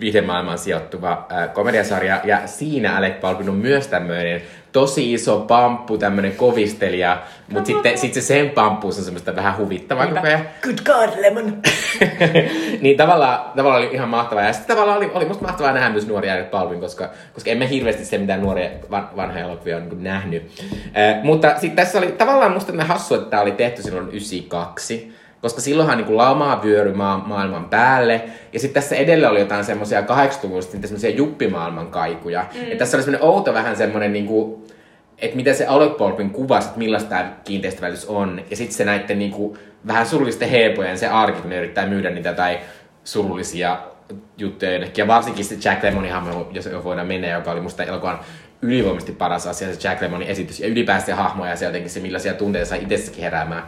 viihdemaailmaan sijoittuva äh, komediasarja. Ja siinä Alec Baldwin on myös tämmöinen tosi iso pamppu, tämmöinen kovistelija. Mutta sitten sit se sen pamppuus on semmoista vähän huvittavaa koko ajan. Good God, Lemon! niin tavallaan, tavallaan oli ihan mahtavaa. Ja sitten tavallaan oli, oli musta mahtavaa nähdä myös nuoria Alec Baldwin, koska, koska emme hirveästi se mitään nuoria van, vanhoja elokuvia on niin nähnyt. Äh, mutta sitten tässä oli tavallaan musta hassu, että tämä oli tehty silloin 92. Koska silloinhan niin lamaa vyöry maa, maailman päälle. Ja sitten tässä edellä oli jotain semmoisia 80-luvusta niitä semmoisia juppimaailman kaikuja. Mm. Ja tässä oli semmoinen outo vähän semmoinen niin kuin, että mitä se Alec Baldwin kuvasi, että millaista tämä kiinteistövälitys on. Ja sitten se näiden niin kuin, vähän surullisten heepojen se arki, kun ne yrittää myydä niitä tai surullisia juttuja jonnekin. Ja varsinkin se Jack Lemmonin hahmo, jos voidaan mennä, joka oli musta elokuvan ylivoimaisesti paras asia, se Jack Lemmonin esitys. Ja ylipäänsä se hahmo ja se jotenkin se, millaisia tunteita sai itsessäkin heräämään.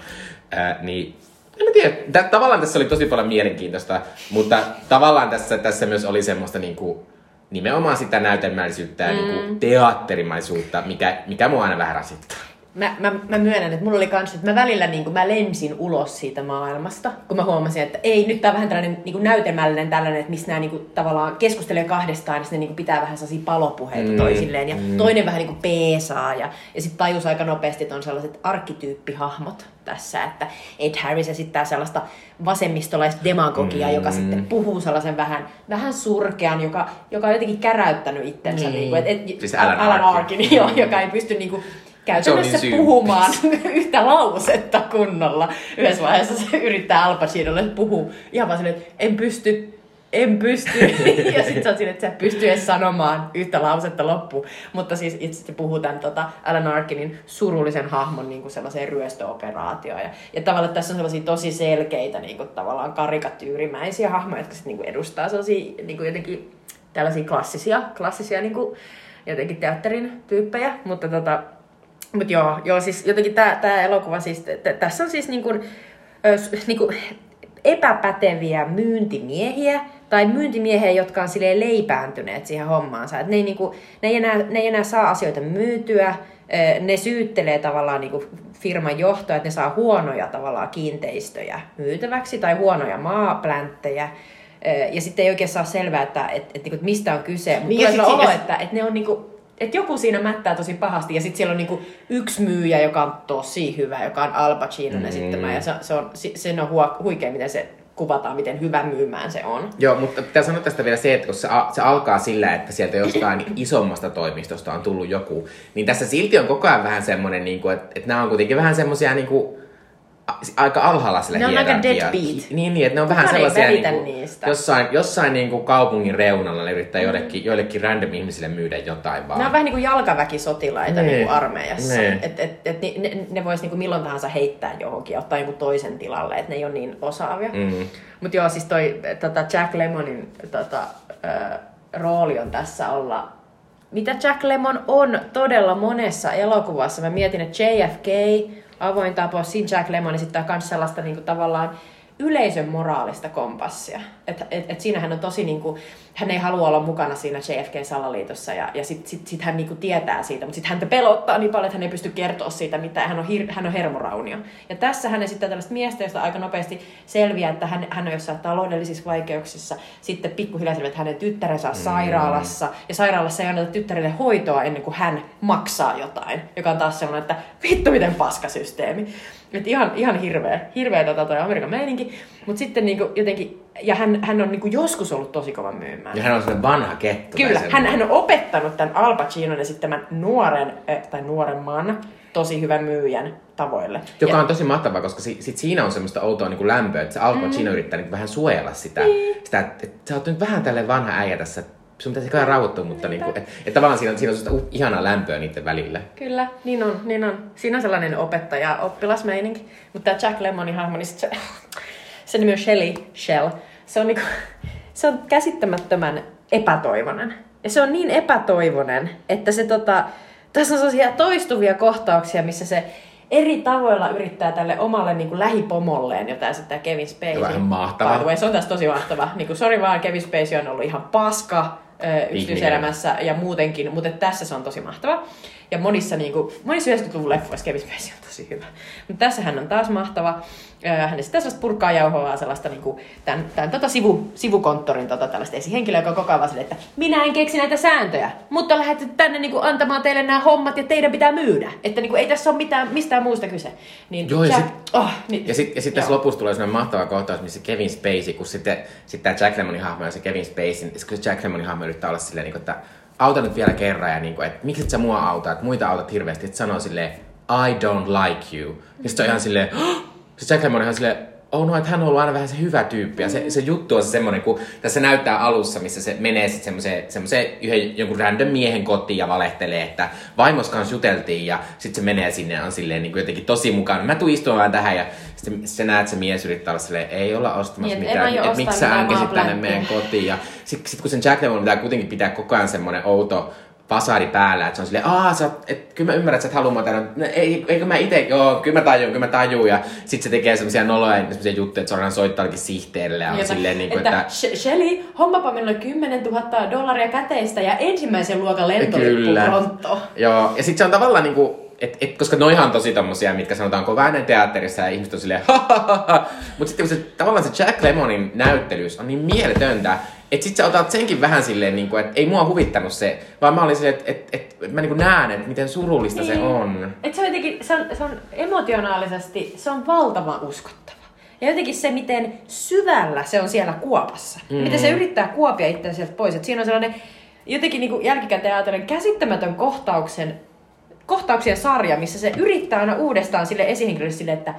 Ää, niin en mä tiedä, Tä, tavallaan tässä oli tosi paljon mielenkiintoista, mutta tavallaan tässä, tässä myös oli semmoista niinku, nimenomaan sitä näytelmällisyyttä ja Mm. niinku teatterimaisuutta, mikä, mikä mua aina vähän rasittaa. Mä, mä, mä myönnän, että mulla oli kans, että mä välillä niin mä lensin ulos siitä maailmasta, kun mä huomasin, että ei, nyt tää on vähän tällainen niin näytelmällinen tällainen, että missä nämä niin tavallaan keskustelee kahdestaan, ja sitten ne niin pitää vähän sellaisia palopuheita Mm, mm, toisilleen, ja mm. mm. toinen vähän niin peesaa, ja, ja sitten tajus aika nopeasti, että on sellaiset arkkityyppihahmot tässä, että Ed Harris esittää sellaista vasemmistolaista demagogiaa, Mm. joka sitten puhuu sellaisen vähän, vähän surkean, joka, joka on jotenkin käräyttänyt itsensä, Niin. niin. kuin, et, et, Siis Alan Alan Arkin. Joo, joka ei pysty niinku käytännössä niin puhumaan yhtä lausetta kunnolla. Yhdessä vaiheessa se yrittää Al Pacinolle puhua ihan vaan silleen, että en pysty, en pysty. ja sitten se on silleen, että sä et pysty edes sanomaan yhtä lausetta loppuun. Mutta siis itse se puhuu tämän tota, Alan Arkinin surullisen hahmon niin kuin sellaiseen ryöstöoperaatioon. Ja, ja tavallaan tässä on sellaisia tosi selkeitä niin kuin, tavallaan karikatyyrimäisiä hahmoja, jotka sitten niin kuin edustaa sellaisia niin kuin jotenkin tällaisia klassisia, klassisia niin kuin, jotenkin teatterin tyyppejä. Mutta tota, Mut joo, joo, siis jotenkin tää elokuva, siis, t- tässä on siis niinku, ö, niinku epäpäteviä myyntimiehiä, tai myyntimiehiä, jotka on silleen leipääntyneet siihen hommaansa. Et ne, ei niinku, ne, ei enää, ne ei enää saa asioita myytyä, ne syyttelee tavallaan niinku firman johtoa, että ne saa huonoja tavallaan kiinteistöjä myytäväksi, tai huonoja maaplänttejä. Ja sitten ei oikein saa selvää, että, että, että, että mistä on kyse. Mutta Niin, tulee olo, että, että ne on niinku, että joku siinä mättää tosi pahasti ja sitten siellä on niinku yksi myyjä, joka on tosi hyvä, joka on Al Pacinon Mm. esittämä ja se, se on, se, on huikea, miten se kuvataan, miten hyvä myymään se on. Joo, mutta pitää sanoa tästä vielä se, että kun se, a- se alkaa sillä, että sieltä jostain isommasta toimistosta on tullut joku, niin tässä silti on koko ajan vähän semmoinen, niin kuin, että, että nämä on kuitenkin vähän semmoisia niin kuin, aika alhaalla sillä Ne on aika deadbeat. Niin, niin, että ne on vähän Kukaan ei sellaisia niin kuin, niistä. jossain, jossain niin kuin kaupungin reunalla ne yrittää joillekin, joillekin random ihmisille myydä jotain vaan. Ne on vähän niin kuin jalkaväkisotilaita Niin. niin kuin armeijassa. Niin. Et, et, et, ni- ne, ne vois niin kuin milloin tahansa heittää johonkin ja ottaa jonkun toisen tilalle, että ne ei ole niin osaavia. Mm. Mutta joo, siis toi tota Jack Lemmonin tota, ö, rooli on tässä olla mitä Jack Lemmon on todella monessa elokuvassa. Mä mietin, että JFK, avoin tapaus, siinä Jack Lemmon esittää myös sellaista niin kuin, tavallaan yleisön moraalista kompassia. Et, et, et siinähän on tosi, niin kuin, hän ei halua olla mukana siinä JFK-salaliitossa ja, ja sitten sit, sit hän niin kuin tietää siitä, mutta sitten häntä pelottaa niin paljon, että hän ei pysty kertoa siitä mitään. Hän on, hir, hän on hermoraunio. Ja tässä hän esittää tällaista miestä, josta aika nopeasti selviää, että hän, hän on jossain taloudellisissa vaikeuksissa. Sitten pikkuhiljaa selviää, että hänen tyttärensä on sairaalassa ja sairaalassa ei anneta tyttärille hoitoa ennen kuin hän maksaa jotain, joka on taas sellainen, että vittu miten paskasysteemi. Että ihan, ihan hirveä, hirveä tota toi Amerikan meininki. Mutta sitten niinku jotenkin, ja hän, hän on niinku joskus ollut tosi kova myymään. Ja hän on sellainen vanha kettu. Kyllä, hän, hän on opettanut tämän Al Pacinon esittämän nuoren, tai nuoremman, tosi hyvän myyjän tavoille. Joka ja... on tosi mahtavaa, koska si- sit siinä on semmoista outoa niin kuin lämpöä, että se Al Pacino mm. yrittää niin vähän suojella sitä, niin. sitä että, että sä oot nyt vähän tälle vanha äijä tässä, sun pitäisi kyllä rauhoittua, mutta niin kuin, että, että tavallaan siinä siinä on sellaista ihanaa lämpöä niiden välillä. Kyllä, niin on, niin on. Siinä on sellainen opettaja oppilasmeininki. Mutta tämä Jack Lemmonin hahmo, niin se, se nimi on Shelly Shell. Se on, niinku, se on käsittämättömän epätoivonen. Ja se on niin epätoivonen, että se tota, tässä on sellaisia toistuvia kohtauksia, missä se eri tavoilla yrittää tälle omalle niin kuin lähipomolleen, jota esittää Kevin Spacey. Vähän mahtavaa. Se on tässä tosi mahtava. Niin kuin, sorry vaan, Kevin Spacey on ollut ihan paska yksityiselämässä ja muutenkin, mutta tässä se on tosi mahtava. Ja monissa, niin kuin, monissa 90-luvun leffoissa Kevin Spacey on tosi hyvä. Mutta tässä hän on taas mahtava. Hän sitten sellaista purkaa jauhoa sellaista niin kuin, tämän, tämän tota sivu, sivukonttorin tota, tällaista esihenkilöä, joka on koko ajan että minä en keksi näitä sääntöjä, mutta lähdette tänne niin kuin, antamaan teille nämä hommat ja teidän pitää myydä. Että niin kuin, ei tässä ole mitään, mistään muusta kyse. Niin, Joo, ja sitten oh, niin, ja sit, ja sit tässä lopussa tulee sellainen mahtava kohtaus, missä Kevin Spacey, kun sitten sit tämä Jack Lemmonin hahmo ja se Kevin Spacey, kun se Jack Lemmonin hahmo yrittää olla silleen, niin kuin, että auta nyt vielä kerran ja niin kuin, että miksi et sä mua auta, että muita autat hirveästi, että sanoo silleen, I don't like you. Ja sitten on ihan silleen, se Jack Lemmon on ihan silleen, oh no, että hän on ollut aina vähän se hyvä tyyppi. Ja se, se juttu on se semmoinen, kun tässä näyttää alussa, missä se menee sitten semmoiseen, semmoiseen yhden jonkun random miehen kotiin ja valehtelee, että vaimos kanssa juteltiin ja sitten se menee sinne on silleen niin kuin jotenkin tosi mukana. Mä tuun istumaan tähän ja sitten se näet, että se mies yrittää olla silleen, ei olla ostamassa niin, mitään, että miksi sä änkäsit tänne meidän kotiin. Ja sitten sit kun sen Jack Lemmon pitää kuitenkin pitää koko ajan semmoinen outo fasadi päällä, että se on silleen, aah, sä, et, kyllä mä ymmärrän, että sä et halua mua no, ei, eikö mä itse, joo, kyllä mä tajun, kyllä mä tajun, ja sit se tekee semmoisia noloja, semmoisia juttuja, että suoraan soittaa sihteerille, ja on silleen niin kuin, että... että... Shelly, hommapa minulle 10 000 dollaria käteistä ja ensimmäisen luokan lentolippu pronto. Joo, ja sit se on tavallaan niin kuin, et, et, koska noihan on tosi tommosia, mitkä sanotaan koväänen teatterissa ja ihmiset on silleen Mutta sitten se, tavallaan se Jack Lemmonin näyttelyys on niin mieletöntä, että sit sä otat senkin vähän silleen, niin kuin, että ei mua huvittanut se, vaan mä olin silleen, että et, et, et mä niin näen, että miten surullista niin. se on. Et se on jotenkin, se on, se on emotionaalisesti, se on valtavan uskottava. Ja jotenkin se, miten syvällä se on siellä kuopassa. Mm. Miten se yrittää kuopia itseään sieltä pois. Et siinä on sellainen jotenkin niin jälkikäteen ajatellen käsittämätön kohtauksen kohtauksia sarja, missä se yrittää aina uudestaan sille esihenkilölle sille, että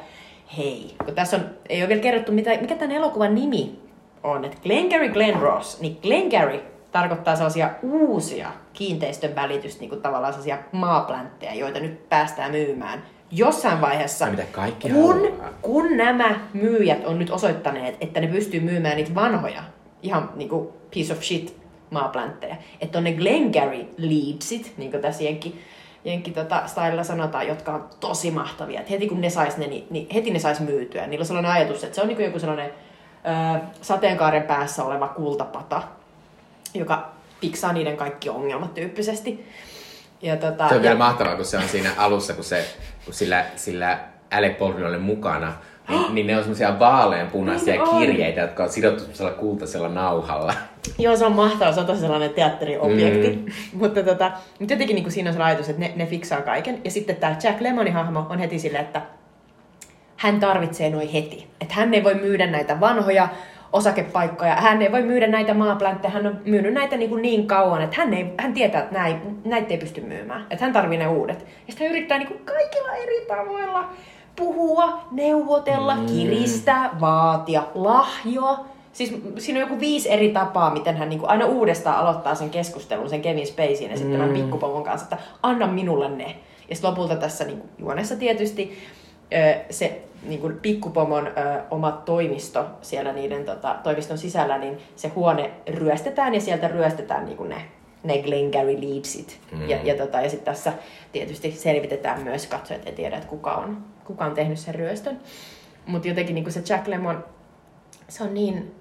hei, kun tässä on, ei ole vielä kerrottu, mitä, mikä tämän elokuvan nimi on, että Glengarry Glen Ross, niin Glengarry tarkoittaa sellaisia uusia kiinteistön välitys, niin kuin tavallaan sellaisia maapläntejä, joita nyt päästään myymään jossain vaiheessa, mitä kaikki kun, kun nämä myyjät on nyt osoittaneet, että ne pystyy myymään niitä vanhoja, ihan niin kuin piece of shit maapläntejä, että on ne Glengarry Leadsit, niin kuin tässä jenkin jenki tota, stylella sanotaan, jotka on tosi mahtavia. Et heti kun ne sais ne, niin, niin heti ne sais myytyä. Niillä on sellainen ajatus, että se on niin joku sellainen sateenkaaren päässä oleva kultapata, joka fiksaa niiden kaikki ongelmat tyyppisesti. Ja, tota, se on ja... vielä mahtavaa, kun se on siinä alussa, kun, se, kun sillä, sillä Alec Baldwin oli mukana, niin, niin ne on semmoisia vaaleanpunaisia niin kirjeitä, jotka on sidottu semmoisella kultaisella nauhalla. Joo, se on mahtava, se on tosi sellainen teatteriobjekti. Mm. mutta, tota, mutta jotenkin niin kuin siinä on se ajatus, että ne, ne fiksaa kaiken. Ja sitten tämä Jack Lemmonin hahmo on heti silleen, että hän tarvitsee noin heti. Että hän ei voi myydä näitä vanhoja osakepaikkoja, hän ei voi myydä näitä maaplantteja, hän on myynyt näitä niin, kuin niin kauan, että hän, ei, hän tietää, että näin, näitä ei pysty myymään. Että hän tarvitsee ne uudet. Ja sitten hän yrittää niin kuin kaikilla eri tavoilla puhua, neuvotella, mm. kiristää, vaatia, lahjoa. Siis siinä on joku viisi eri tapaa, miten hän niinku aina uudestaan aloittaa sen keskustelun sen Kevin Spaceyin esittämän mm. pikkupomon kanssa, että anna minulle ne. Ja sitten lopulta tässä niinku juonessa tietysti se niin kuin pikkupomon ö, oma toimisto siellä niiden tota, toimiston sisällä, niin se huone ryöstetään ja sieltä ryöstetään niin kuin ne ne Glengarry Leadsit. Mm. Ja, ja, tota, ja sitten tässä tietysti selvitetään myös, katsojat ei tiedä, että kuka on, kuka on tehnyt sen ryöstön. Mutta jotenkin niin se Jack Lemmon, se on niin...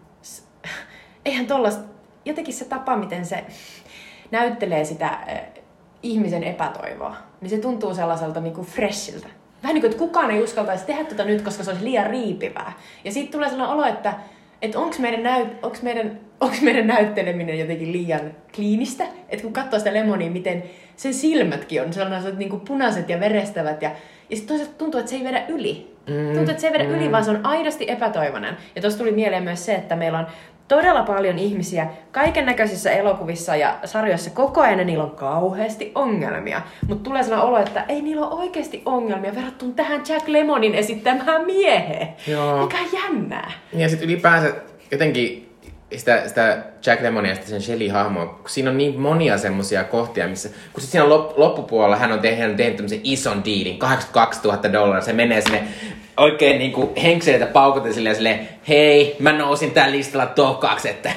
Eihän tollas... Jotenkin se tapa, miten se näyttelee sitä äh, ihmisen epätoivoa, niin se tuntuu sellaiselta niin kuin freshiltä. Vähän niin kuin, että kukaan ei uskaltaisi tehdä tätä nyt, koska se olisi liian riipivää. Ja siitä tulee sellainen olo, että, että onko meidän, näyt, onks meidän, onks meidän näytteleminen jotenkin liian kliinistä. Että kun katsoo sitä Lemonia, miten sen silmätkin on sellaiset niin kuin punaiset ja verestävät. Ja, ja sitten toisaalta tuntuu, että se ei vedä yli. Mm, tuntuu, että se ei vedä mm. yli, vaan se on aidosti epätoivoinen. Ja tuossa tuli mieleen myös se, että meillä on todella paljon ihmisiä kaiken näköisissä elokuvissa ja sarjoissa koko ajan ja niillä on kauheasti ongelmia. Mutta tulee sellainen olo, että ei niillä ole oikeasti ongelmia verrattuna tähän Jack Lemonin esittämään mieheen. Joo. Mikä on jännää. Ja sitten ylipäänsä jotenkin sitä, sitä Jack Lemmonia ja sitten sen Shelly-hahmoa, kun siinä on niin monia semmoisia kohtia, missä, kun sit siinä lop, loppupuolella hän on tehnyt, hän on tehnyt tämmöisen ison diilin, 82 000 dollaria, se menee sinne oikein niinku henkseleitä paukuten silleen, silleen, hei, mä nousin tää listalla tokaksi, että.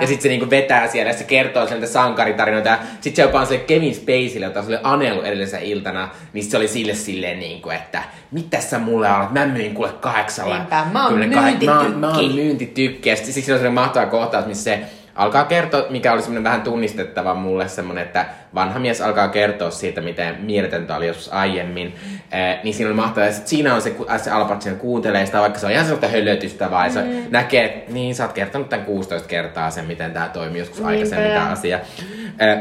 Ja sitten se niinku vetää siellä ja se kertoo sieltä sankaritarinoita. Ja sitten se jopa on sille Kevin Spaceylle, jota se oli anellut edellisenä iltana, niin se oli sille silleen niinku, että mitä sä mulle alat, mä myin kuule kahdeksalla. Niinpä, mä oon kahek- Mä mä myyntitykki. myyntitykki. Ja sitten siinä on sellainen mahtava kohtaus, missä se alkaa kertoa, mikä oli semmoinen vähän tunnistettava mulle semmoinen, että vanha mies alkaa kertoa siitä, miten mieletöntä oli joskus aiemmin. Eh, niin siinä oli mahtavaa, ja sit siinä on se, ku- se Al Pacino kuuntelee sitä, vaikka se on ihan sellaista hölötystä, vai se näkee, että niin sä oot kertonut tämän 16 kertaa sen, miten tämä toimii joskus aikaisemmin tämä asia. Eh,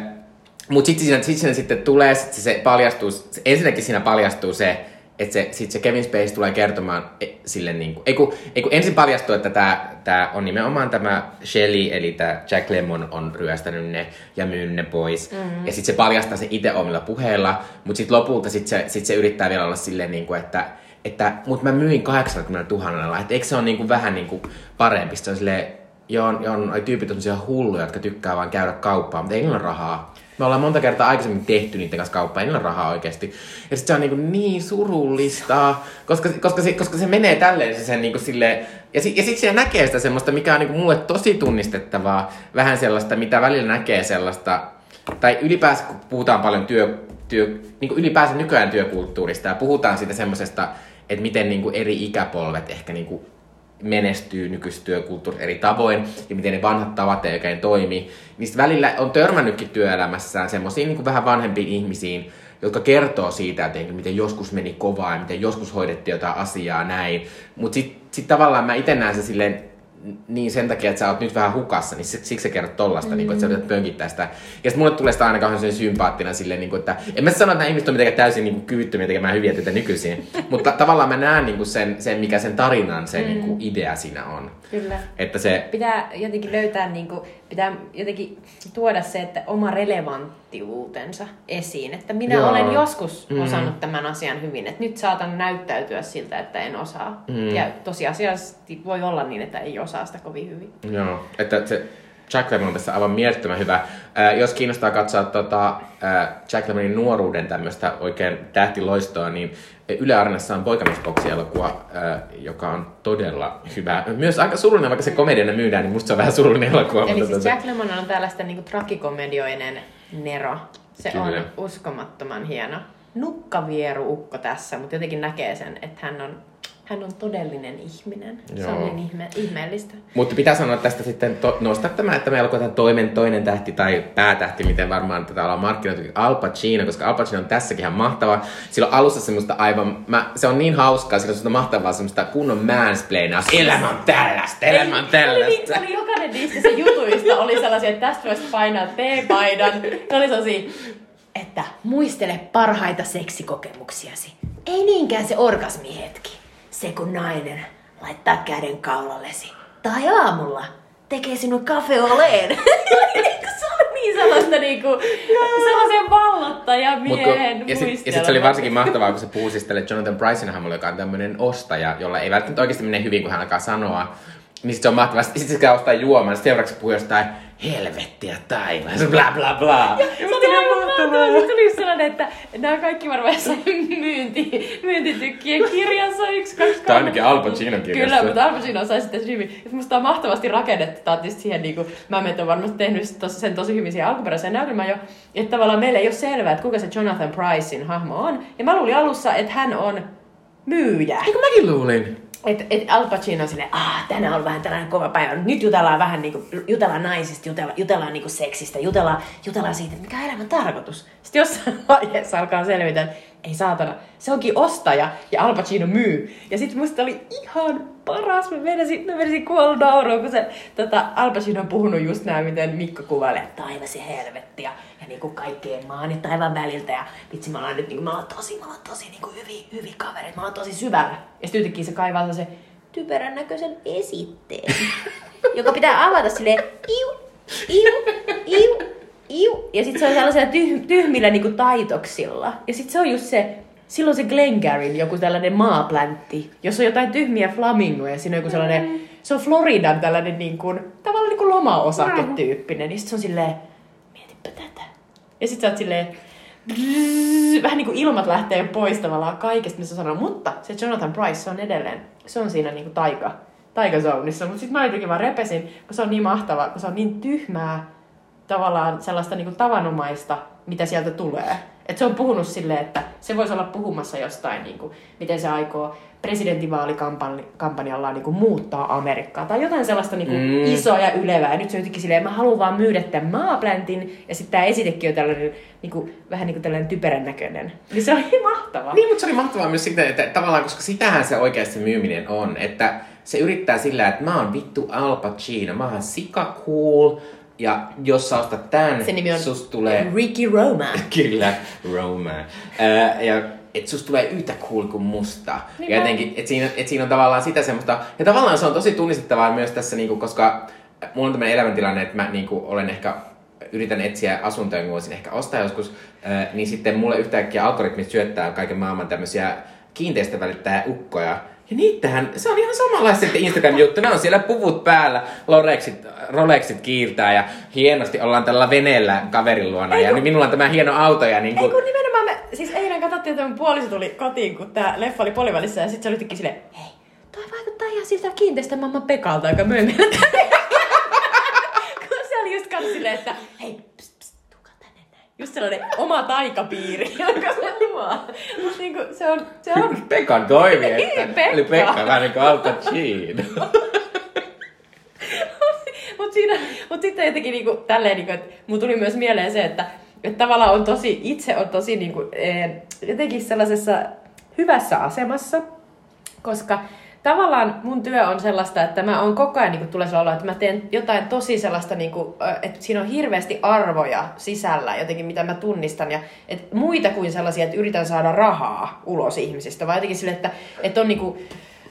mutta sitten siinä, sit siinä sitten tulee, sit se, se paljastuu, ensinnäkin siinä paljastuu se, että se, sit se Kevin Spacey tulee kertomaan e, sille niinku, ei kun, ei kun ensin paljastuu, että tämä tää on nimenomaan tämä Shelly, eli tämä Jack Lemmon on ryöstänyt ne ja myynyt ne pois. Mm-hmm. Ja sitten se paljastaa se itse omilla puheilla, mutta sitten lopulta sit se, sit se yrittää vielä olla silleen, niinku, että että mut mä myin 80 000, että eikö se ole niinku vähän niinku parempi? Se on silleen, joo, joo, noi tyypit on sellaisia hulluja, jotka tykkää vaan käydä kauppaan, mutta ei niillä ole rahaa. Me ollaan monta kertaa aikaisemmin tehty niiden kanssa kauppaa, ei rahaa oikeasti. Ja sit se on niin, niin surullista, koska, koska, se, koska se menee tälleen se sen niin silleen, ja, sit, ja sit siellä näkee sitä semmoista, mikä on niin mulle tosi tunnistettavaa, vähän sellaista, mitä välillä näkee sellaista, tai ylipäänsä kun puhutaan paljon työ, työ niin ylipäänsä nykyään työkulttuurista ja puhutaan siitä semmoisesta, että miten niin eri ikäpolvet ehkä niin menestyy nykyisessä työkulttuurissa eri tavoin ja miten ne vanhat tavat ei oikein toimi. Niistä välillä on törmännytkin työelämässään semmoisiin niin vähän vanhempiin ihmisiin, jotka kertoo siitä, että miten joskus meni kovaa ja miten joskus hoidettiin jotain asiaa näin. Mutta sitten sit tavallaan mä itse näen se silleen, niin sen takia, että sä oot nyt vähän hukassa, niin se- siksi sä kerrot tollasta, mm. niin kuin, että sä yrität pönkittää sitä. Ja sitten mulle tulee sitä aina kauhean sympaattina silleen, niin kuin, että en mä sano, että nämä ihmiset on mitenkään täysin niin kuin, kyvyttömiä tekemään hyviä töitä nykyisin, mutta tavallaan mä näen niin sen, sen, mikä sen tarinan, sen mm. niin idea siinä on. Kyllä. Että se, Pitää jotenkin löytää, niin kuin, pitää jotenkin tuoda se, että oma relevanttiuutensa esiin. Että minä Joo. Olen joskus Mm. osannut tämän asian hyvin, että nyt saatan näyttäytyä siltä, että en osaa. Mm. Mm. Ja tosiasiallisesti voi olla niin, että ei osaa sitä kovin hyvin. Joo, että se Jack Lemmon on tässä aivan mielettömän hyvä. Äh, jos kiinnostaa katsoa tota, äh, Jack Lemmonin nuoruuden tämmöistä oikein tähtiloistoa, niin Yle Areenassa on Poikamiesboksi-elokuva, äh, joka on todella hyvä. Myös aika surullinen, vaikka se komediana myydään, niin musta se on vähän surullinen elokuva. Eli mutta siis tota- Jack Lemmon on tällaista niin tragikomedioinen Nero. Se Kyllä. on uskomattoman hieno. Nukkavieru-ukko tässä, mutta jotenkin näkee sen, että hän on, hän on todellinen ihminen. Se Joo. on niin ihme, ihmeellistä. Mutta pitää sanoa tästä sitten, to, nostaa tämä, että meillä on toinen, toinen tähti tai päätähti, miten varmaan tätä ollaan markkinoitu, Al Pacino, koska Al Pacino on tässäkin ihan mahtava. Sillä on alussa semmoista aivan, mä, se on niin hauskaa, sillä on semmoista mahtavaa semmoista kunnon mansplainaus. Elämä on tällaista, elämä on Se oli, niin- tällaista. se oli jokainen niistä se jutuista oli sellaisia, että tästä voisi painaa T-paidan. Ne oli sellaisia, että muistele parhaita seksikokemuksiasi. Ei niinkään se orgasmihetki. Se kun nainen laittaa käden kaulallesi. Tai aamulla tekee sinun kafeoleen. se oli niin sellaista niinku, sellaisen vallottaja Mut kun- miehen ja sitten sit se oli varsinkin mahtavaa, kun se puhui siis tälle Jonathan Bryson hahmolle, joka on tämmöinen ostaja, jolla ei välttämättä oikeasti mene hyvin, kun hän alkaa sanoa. Niin sit se on mahtavaa. Sitten sit se käy ostaa juomaan, seuraavaksi se puhuu jostain helvettiä taivaan, bla bla bla. Se oli mahtavaa. Sitten tuli sellainen, että nämä kaikki varmaan jossain myynti, myyntitykkien kirjassa yksi, kaksi, kolme. Tai ainakin Al Pacinon kirjassa. Kyllä, mutta Al Pacino sai sitten hyvin. Musta on mahtavasti rakennettu. Tämä on tietysti siihen, niin kuin, mä on varmasti tehnyt sen tosi hyvin siihen alkuperäiseen näytelmään jo, että tavallaan meille ei ole selvää, että kuka se Jonathan Pricein hahmo on. Ja mä luulin alussa, että hän on myyjä. Eikö mäkin luulin? Et, et Al Pacino on silleen, ah, tänään on vähän tällainen kova päivä. Nyt jutellaan vähän niinku, jutellaan naisista, jutellaan, jutellaan niinku seksistä, jutellaan, jutellaan siitä, mikä on elämän tarkoitus. Sitten jossain vaiheessa alkaa selvitä, että ei saatana, se onkin ostaja ja Al Pacino myy. Ja sitten musta oli ihan paras, mä menisin, mä menisin kuolla nauruun, kun se tota, Al Pacino on puhunut just näin, miten Mikko kuvailee taivas ja helvetti ja, niinku kaikkeen maan ja taivaan väliltä. Ja vitsi, mä olen nyt niinku, mä olen tosi, mä olen tosi niinku hyviä, hyviä kavereita, mä olen tosi syvällä. Ja sitten se kaivaa se typerän näköisen esitteen, joka pitää avata silleen iu, iu, iu, iu. Ja sitten se on sellaisella tyh- tyhmillä niinku taitoksilla. Ja sitten se on just se, silloin se Glengarryn joku tällainen maaplantti, jossa on jotain tyhmiä flamingoja, siinä on joku sellainen, mm. se on Floridan tällainen niin kuin, tavallaan niin kuin lomaosaketyyppinen, niin sit se on silleen, mietipä tätä. Ja sit sä oot silleen, brrr, vähän niin kuin ilmat lähtee pois tavallaan kaikesta, missä sanoo, mutta se Jonathan Price, se on edelleen, se on siinä niin kuin taika, taikazounissa, mutta sitten mä jotenkin vaan repesin, kun se on niin mahtavaa, kun se on niin tyhmää, tavallaan sellaista niin kuin tavanomaista, mitä sieltä tulee. Et se on puhunut silleen, että se voisi olla puhumassa jostain, niin kuin, miten se aikoo presidentinvaalikampanjallaan niin kuin, muuttaa Amerikkaa. Tai jotain sellaista niin kuin, mm. isoa ja ylevää. Ja nyt se on jotenkin silleen, mä haluan vaan myydä tämän maaplantin. Ja sitten tämä esitekin on tällainen, niin kuin, vähän niin kuin tällainen typerän näköinen. Niin se oli mahtavaa. Niin, mutta se oli mahtavaa myös sitten, että tavallaan, koska sitähän se oikeasti myyminen on. Että se yrittää sillä, että mä oon vittu Al Pacino, mä oon sika cool, ja jos sä ostat tän, Se nimi on sus tulee... Ricky Roma. Kyllä, Roma. Ää, ja että susta tulee yhtä cool kuin musta. Niin ja jotenkin, että siinä, et siinä on tavallaan sitä semmoista... Ja tavallaan se on tosi tunnistettavaa myös tässä, niinku, koska mulla on tämmöinen elämäntilanne, että mä niinku, olen ehkä yritän etsiä asuntoja, jonka voisin ehkä ostaa joskus, ää, niin sitten mulle yhtäkkiä algoritmit syöttää kaiken maailman tämmöisiä kiinteistövälittäjä ukkoja. Ja niitähän, se on ihan samanlaista sitten Instagram-juttu. Ne on siellä puvut päällä, Rolexit, Rolexit kiiltää ja hienosti ollaan tällä veneellä kaverin luona. Ei ja kun- minulla on tämä hieno auto ja niin Ei kuin, kun nimenomaan me, siis eilen katsottiin, että mun puoliso tuli kotiin, kun tää leffa oli polivälissä ja sit se oli yhtäkkiä silleen, hei, toi vaikuttaa ihan siltä kiinteistömamman Pekalta, joka myy meille kun se oli just silleen, että hei, pst, pst, tuukaa tänne näin. Just sellainen oma taikapiiri, jonka se luo. Mut niinku, se on, se on Pekan toimi, että Pekka. oli Pekka vähän niin kuin Al Pacino. Mutta siinä, mut sitten jotenkin niinku, tälleen, niinku, että mun tuli myös mieleen se, että, että tavallaan on tosi, itse on tosi niinku, eh, jotenkin sellaisessa hyvässä asemassa, koska tavallaan mun työ on sellaista, että mä oon koko ajan niin tulee olla, että mä teen jotain tosi sellaista, niin kuin, että siinä on hirveästi arvoja sisällä jotenkin, mitä mä tunnistan. Ja että muita kuin sellaisia, että yritän saada rahaa ulos ihmisistä, vaan jotenkin sille, että, että on niin kuin,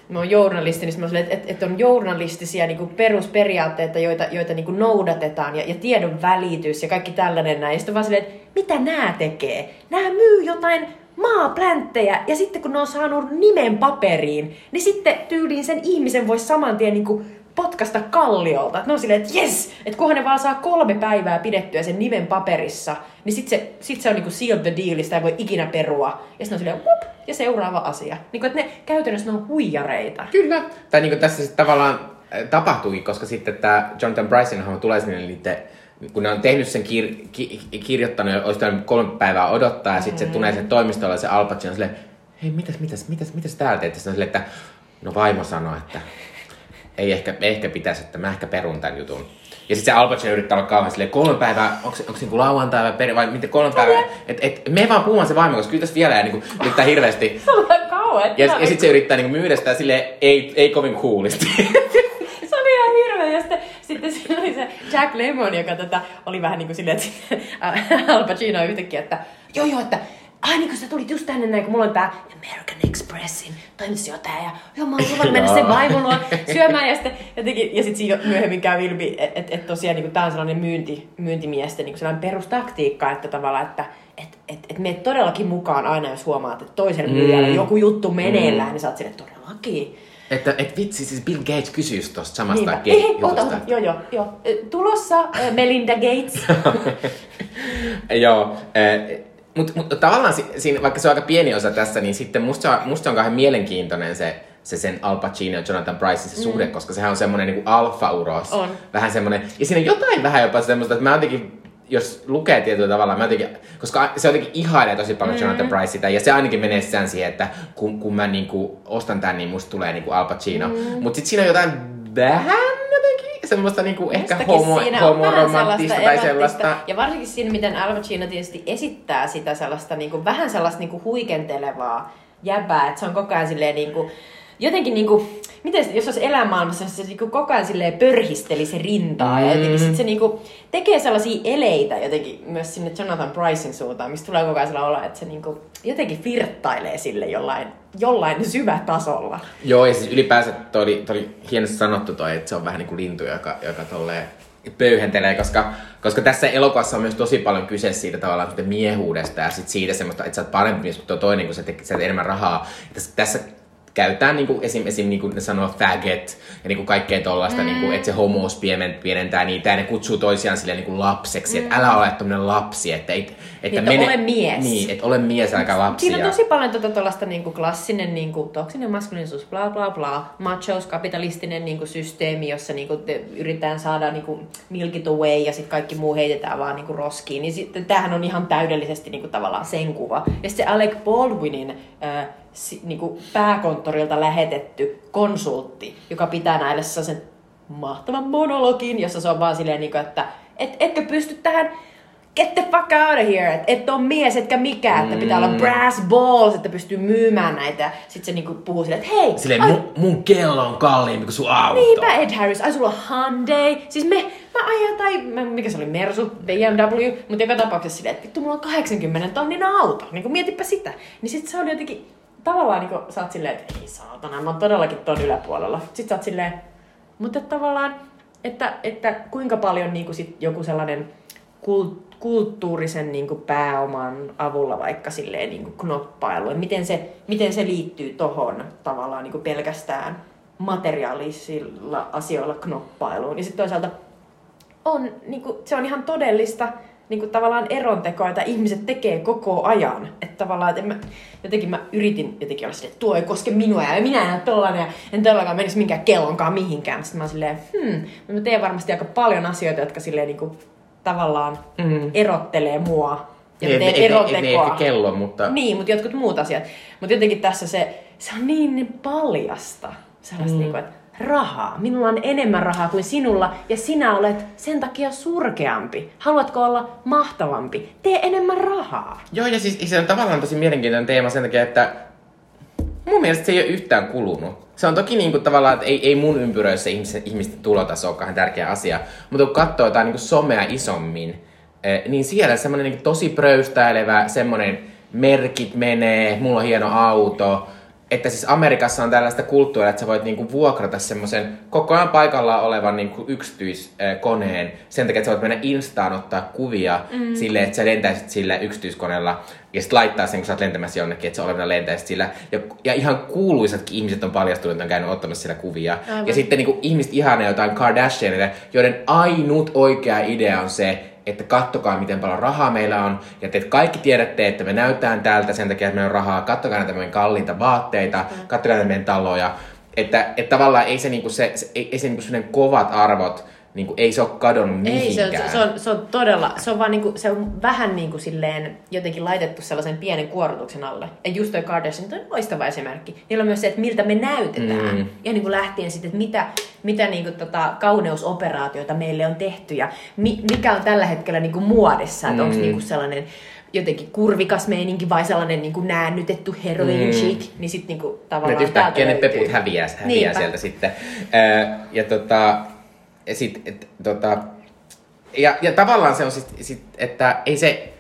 mä oon journalisti, niin mä oon että, että on journalistisia niin kuin perusperiaatteita, joita, joita niin kuin noudatetaan, ja, ja tiedon välitys ja kaikki tällainen näin. Ja sitten vaan silleen, että mitä nämä tekee? Nämä myy jotain maaplänttejä, ja sitten kun ne on saanut nimen paperiin, niin sitten tyyliin sen ihmisen voisi saman tien niin kuin potkasta kalliolta. Ne on silleen, että jes, että kunhan ne vaan saa kolme päivää pidettyä sen nimen paperissa, niin sitten se, sit se on niinku sealed the deal, sitä ei voi ikinä perua. Ja sitten on silleen, whoop, ja seuraava asia. Niin kuin, että ne käytännössä ne on huijareita. Kyllä. Tai niin kuin tässä sitten tavallaan äh, tapahtuikin, koska sitten tämä Jonathan Bryson tulee sinne niiden kun ne on tehnyt sen kir- ki- kirjoittanut ja olisi kolme päivää odottaa ja sitten se tulee sen toimistolle ja se Al Pacino on silleen, hei mitäs, mitäs, mitäs, mitäs täällä teet? Sitten silleen, että no vaimo sanoi, että ei ehkä, ehkä pitäisi, että mä ehkä perun tämän jutun. Ja sitten se Al Pacino yrittää olla kauhean silleen, kolme päivää, onko se, niinku lauantai vai, per, vai miten kolme päivää, että et, me vaan puhumaan se vaimo, koska kyllä tässä vielä ja niinku, yrittää hirveästi. Se on kauan. Ja, ja sitten se yrittää niinku myydä sitä silleen, ei, ei kovin coolisti. Se oli ihan hirveä. Ja sitten, siinä oli se Jack Lemmon, joka tätä oli vähän niin kuin silleen, että Al Pacino yhtäkkiä, että joo joo, että ai niin kuin sä tulit just tänne näin, kun mulla on tää American Expressin toimitusjohtaja ja joo mä oon luvannut mennä sen vaimon luo syömään ja sitten jotenkin, ja sitten siinä myöhemmin käy ilmi, että et, et tosiaan niin tää on sellainen myynti, myyntimiesten niin sellainen perustaktiikka, että tavallaan, että et, et, et meet todellakin mukaan aina, jos huomaat, että myyjällä Mm. joku juttu meneillään, niin sä oot silleen, todellakin. Että et vitsi, siis Bill Gates kysyisi tuosta samasta Niinpä. ge- Ei, ota, joo, joo, joo. Tulossa Melinda Gates. Joo, mutta mut, tavallaan si, siinä, vaikka se on aika pieni osa tässä, niin sitten musta musta on kauhean mielenkiintoinen se, se sen Al Pacino ja Jonathan Pricein se mm. suhde, koska sehän on semmoinen niin alfa-uros. On. Vähän semmoinen, ja siinä on jotain vähän jopa semmoista, että mä jotenkin jos lukee tietyllä tavalla, mä jotenkin, koska se jotenkin ihailee tosi paljon mm. Jonathan Pricea, ja se ainakin menee sen siihen, että kun, kun mä niinku ostan tän, niin musta tulee niinku Al Pacino. Mm. Mutta sitten siinä on jotain vähän jotenkin semmoista niinku ehkä homo, homoromanttista tai sellaista. Ja varsinkin siinä, miten Al Pacino tietysti esittää sitä sellaista niinku, vähän sellaista niinku huikentelevaa jäbää, että se on koko ajan silleen niinku, jotenkin niinku, miten jos olisi elämaailmassa, se niinku koko ajan silleen pörhisteli se rintaa mm. ja jotenkin sit se niinku tekee sellaisia eleitä jotenkin myös sinne Jonathan Pricein suuntaan, mistä tulee koko ajan sellainen olo, että se niinku jotenkin virttailee sille jollain, jollain syvätasolla. Joo, ja siis ylipäänsä toi oli, toi oli hienosti sanottu toi, että se on vähän niin kuin lintu, joka, joka tolleen pöyhentelee, koska, koska tässä elokuvassa on myös tosi paljon kyse siitä tavallaan miehuudesta ja sit siitä semmoista, että sä oot parempi mies kuin tuo toinen, kun sä teet enemmän rahaa. Tässä, tässä käytetään niin kuin, esim, esim niin kuin ne sanoo faggot ja niin kuin kaikkea tollaista, mm. niin kuin, että se homous pienentää niitä ja ne kutsuu toisiaan silleen niin kuin lapseksi, mm. että älä ole tämmöinen lapsi, että, et, että, niin, mene, ole mies. Niin, että ole mies, älkää lapsi. Siinä on tosi paljon tuota tuollaista niin kuin klassinen niin kuin, toksinen maskuliinisuus, bla bla bla, machos, kapitalistinen niin kuin, systeemi, jossa niin kuin, yritetään saada niin kuin, milk it away ja sitten kaikki muu heitetään vaan niin kuin, roskiin, niin sitten tämähän on ihan täydellisesti niin kuin, tavallaan sen kuva. Ja sitten se Alec Baldwinin äh, niin kuin pääkonttorilta lähetetty konsultti, joka pitää näille sen mahtavan monologin, jossa se on vaan silleen, niin kuin, että et, etkö pysty tähän get the fuck out of here, että et on mies etkä mikään, että pitää olla mm. brass balls, että pystyy myymään näitä. Sitten se niinku puhuu silleen, että hei. Silleen, ai... mun, mun kello on kalliimpi kuin sun auto. Niinpä Ed Harris, ai sulla on Hyundai. Siis me, mä ajan tai, mikä se oli, Mersu, BMW, mutta joka tapauksessa silleen, että vittu mulla on 80 tonnin auto. Niinku mietipä sitä. Niin sit se oli jotenkin tavallaan niin sä oot silleen, että ei saatana, mä oon todellakin ton yläpuolella. Sitten sä oot silleen, mutta tavallaan, että, että kuinka paljon niin kuin sit joku sellainen kult, kulttuurisen niin kuin pääoman avulla vaikka silleen niin kuin knoppailu, miten se, miten se liittyy tohon tavallaan niin kuin pelkästään materiaalisilla asioilla knoppailuun. Ja sitten toisaalta on, niin kuin, se on ihan todellista, niin kuin tavallaan erontekoa, että ihmiset tekee koko ajan. Että tavallaan, että mä, jotenkin mä yritin jotenkin olla silleen, että tuo ei koske minua ja minä en ole tollanen ja en todellakaan menisi minkään kellonkaan mihinkään. Sitten mä oon silleen, hmm, mä teen varmasti aika paljon asioita, jotka silleen niin kuin, tavallaan mm. erottelee mua. Ja ei, teen erotekoa. Ei, ei, ei kello, mutta... Niin, mutta jotkut muut asiat. Mutta jotenkin tässä se, se on niin, niin paljasta. Sellaista mm. niin kuin, että rahaa. Minulla on enemmän rahaa kuin sinulla ja sinä olet sen takia surkeampi. Haluatko olla mahtavampi? Tee enemmän rahaa. Joo, ja siis se on tavallaan tosi mielenkiintoinen teema sen takia, että mun mielestä se ei ole yhtään kulunut. Se on toki niin kuin tavallaan, että ei, ei mun ympyröissä ihmisten, ihmisten tulotaso ole tärkeä asia, mutta kun katsoo jotain niin somea isommin, eh, niin siellä semmoinen niin tosi pröystäilevä, semmoinen merkit menee, mulla on hieno auto, että siis Amerikassa on tällaista kulttuuria, että sä voit niinku vuokrata semmoisen koko ajan paikalla olevan niinku yksityiskoneen sen takia, että sä voit mennä Instaan ottaa kuvia mm. sille, että sä lentäisit sillä yksityiskoneella ja sitten laittaa sen, kun sä oot lentämässä jonnekin, että sä olevina lentäisit sillä. Ja, ja ihan kuuluisatkin ihmiset on paljastunut, että on käynyt ottamassa sillä kuvia. Aivan. Ja sitten niinku ihmiset ihanee jotain Kardashianille, joiden ainut oikea idea on se, että kattokaa miten paljon rahaa meillä on, ja te kaikki tiedätte, että me näytään täältä sen takia, että meillä on rahaa, kattokaa näitä meidän kalliita vaatteita, mm. kattokaa näitä meidän taloja, että, että tavallaan ei se, niinku se, se, ei, ei se niinku kovat arvot, niin kuin, ei se ole kadonnut mihinkään. Ei, se on, se, on, se on todella, se on, vaan niin kuin, se on vähän niin kuin silleen jotenkin laitettu sellaisen pienen kuorotuksen alle. Ja just toi Kardashian on loistava esimerkki. Niillä on myös se, että miltä me näytetään. Mm. Ja niin kuin lähtien sitten, että mitä, mitä niin kuin tota kauneusoperaatioita meille on tehty ja mi, mikä on tällä hetkellä niin kuin muodissa. Mm. Että onko niin kuin sellainen jotenkin kurvikas meininki vai sellainen niin kuin näännytetty heroin mm. chic, niin sitten niin kuin, tavallaan... Nyt yhtäkkiä ne peput häviää, häviää sieltä sitten. Ja tota, sit, et, tota, ja, ja tavallaan se on sit, sit että ei se,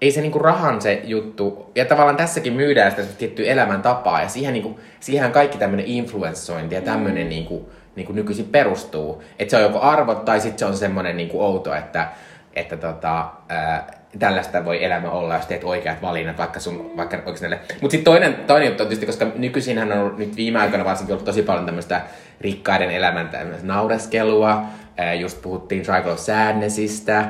ei se niinku rahan se juttu, ja tavallaan tässäkin myydään sitä tiettyä elämäntapaa, ja siihen, niinku, siihen kaikki tämmöinen influenssointi ja tämmöinen mm. niinku, niinku nykyisin perustuu. Että se on joko arvot tai sitten se on semmoinen niinku outo, että, että tota, ää, tällaista voi elämä olla, jos teet oikeat valinnat, vaikka sun, vaikka oikeasti Mutta sitten toinen, toinen juttu on tietysti, koska nykyisinhän on nyt viime aikoina varsinkin ollut tosi paljon tämmöistä rikkaiden elämän naureskelua, just puhuttiin Triangle of Sadnessista,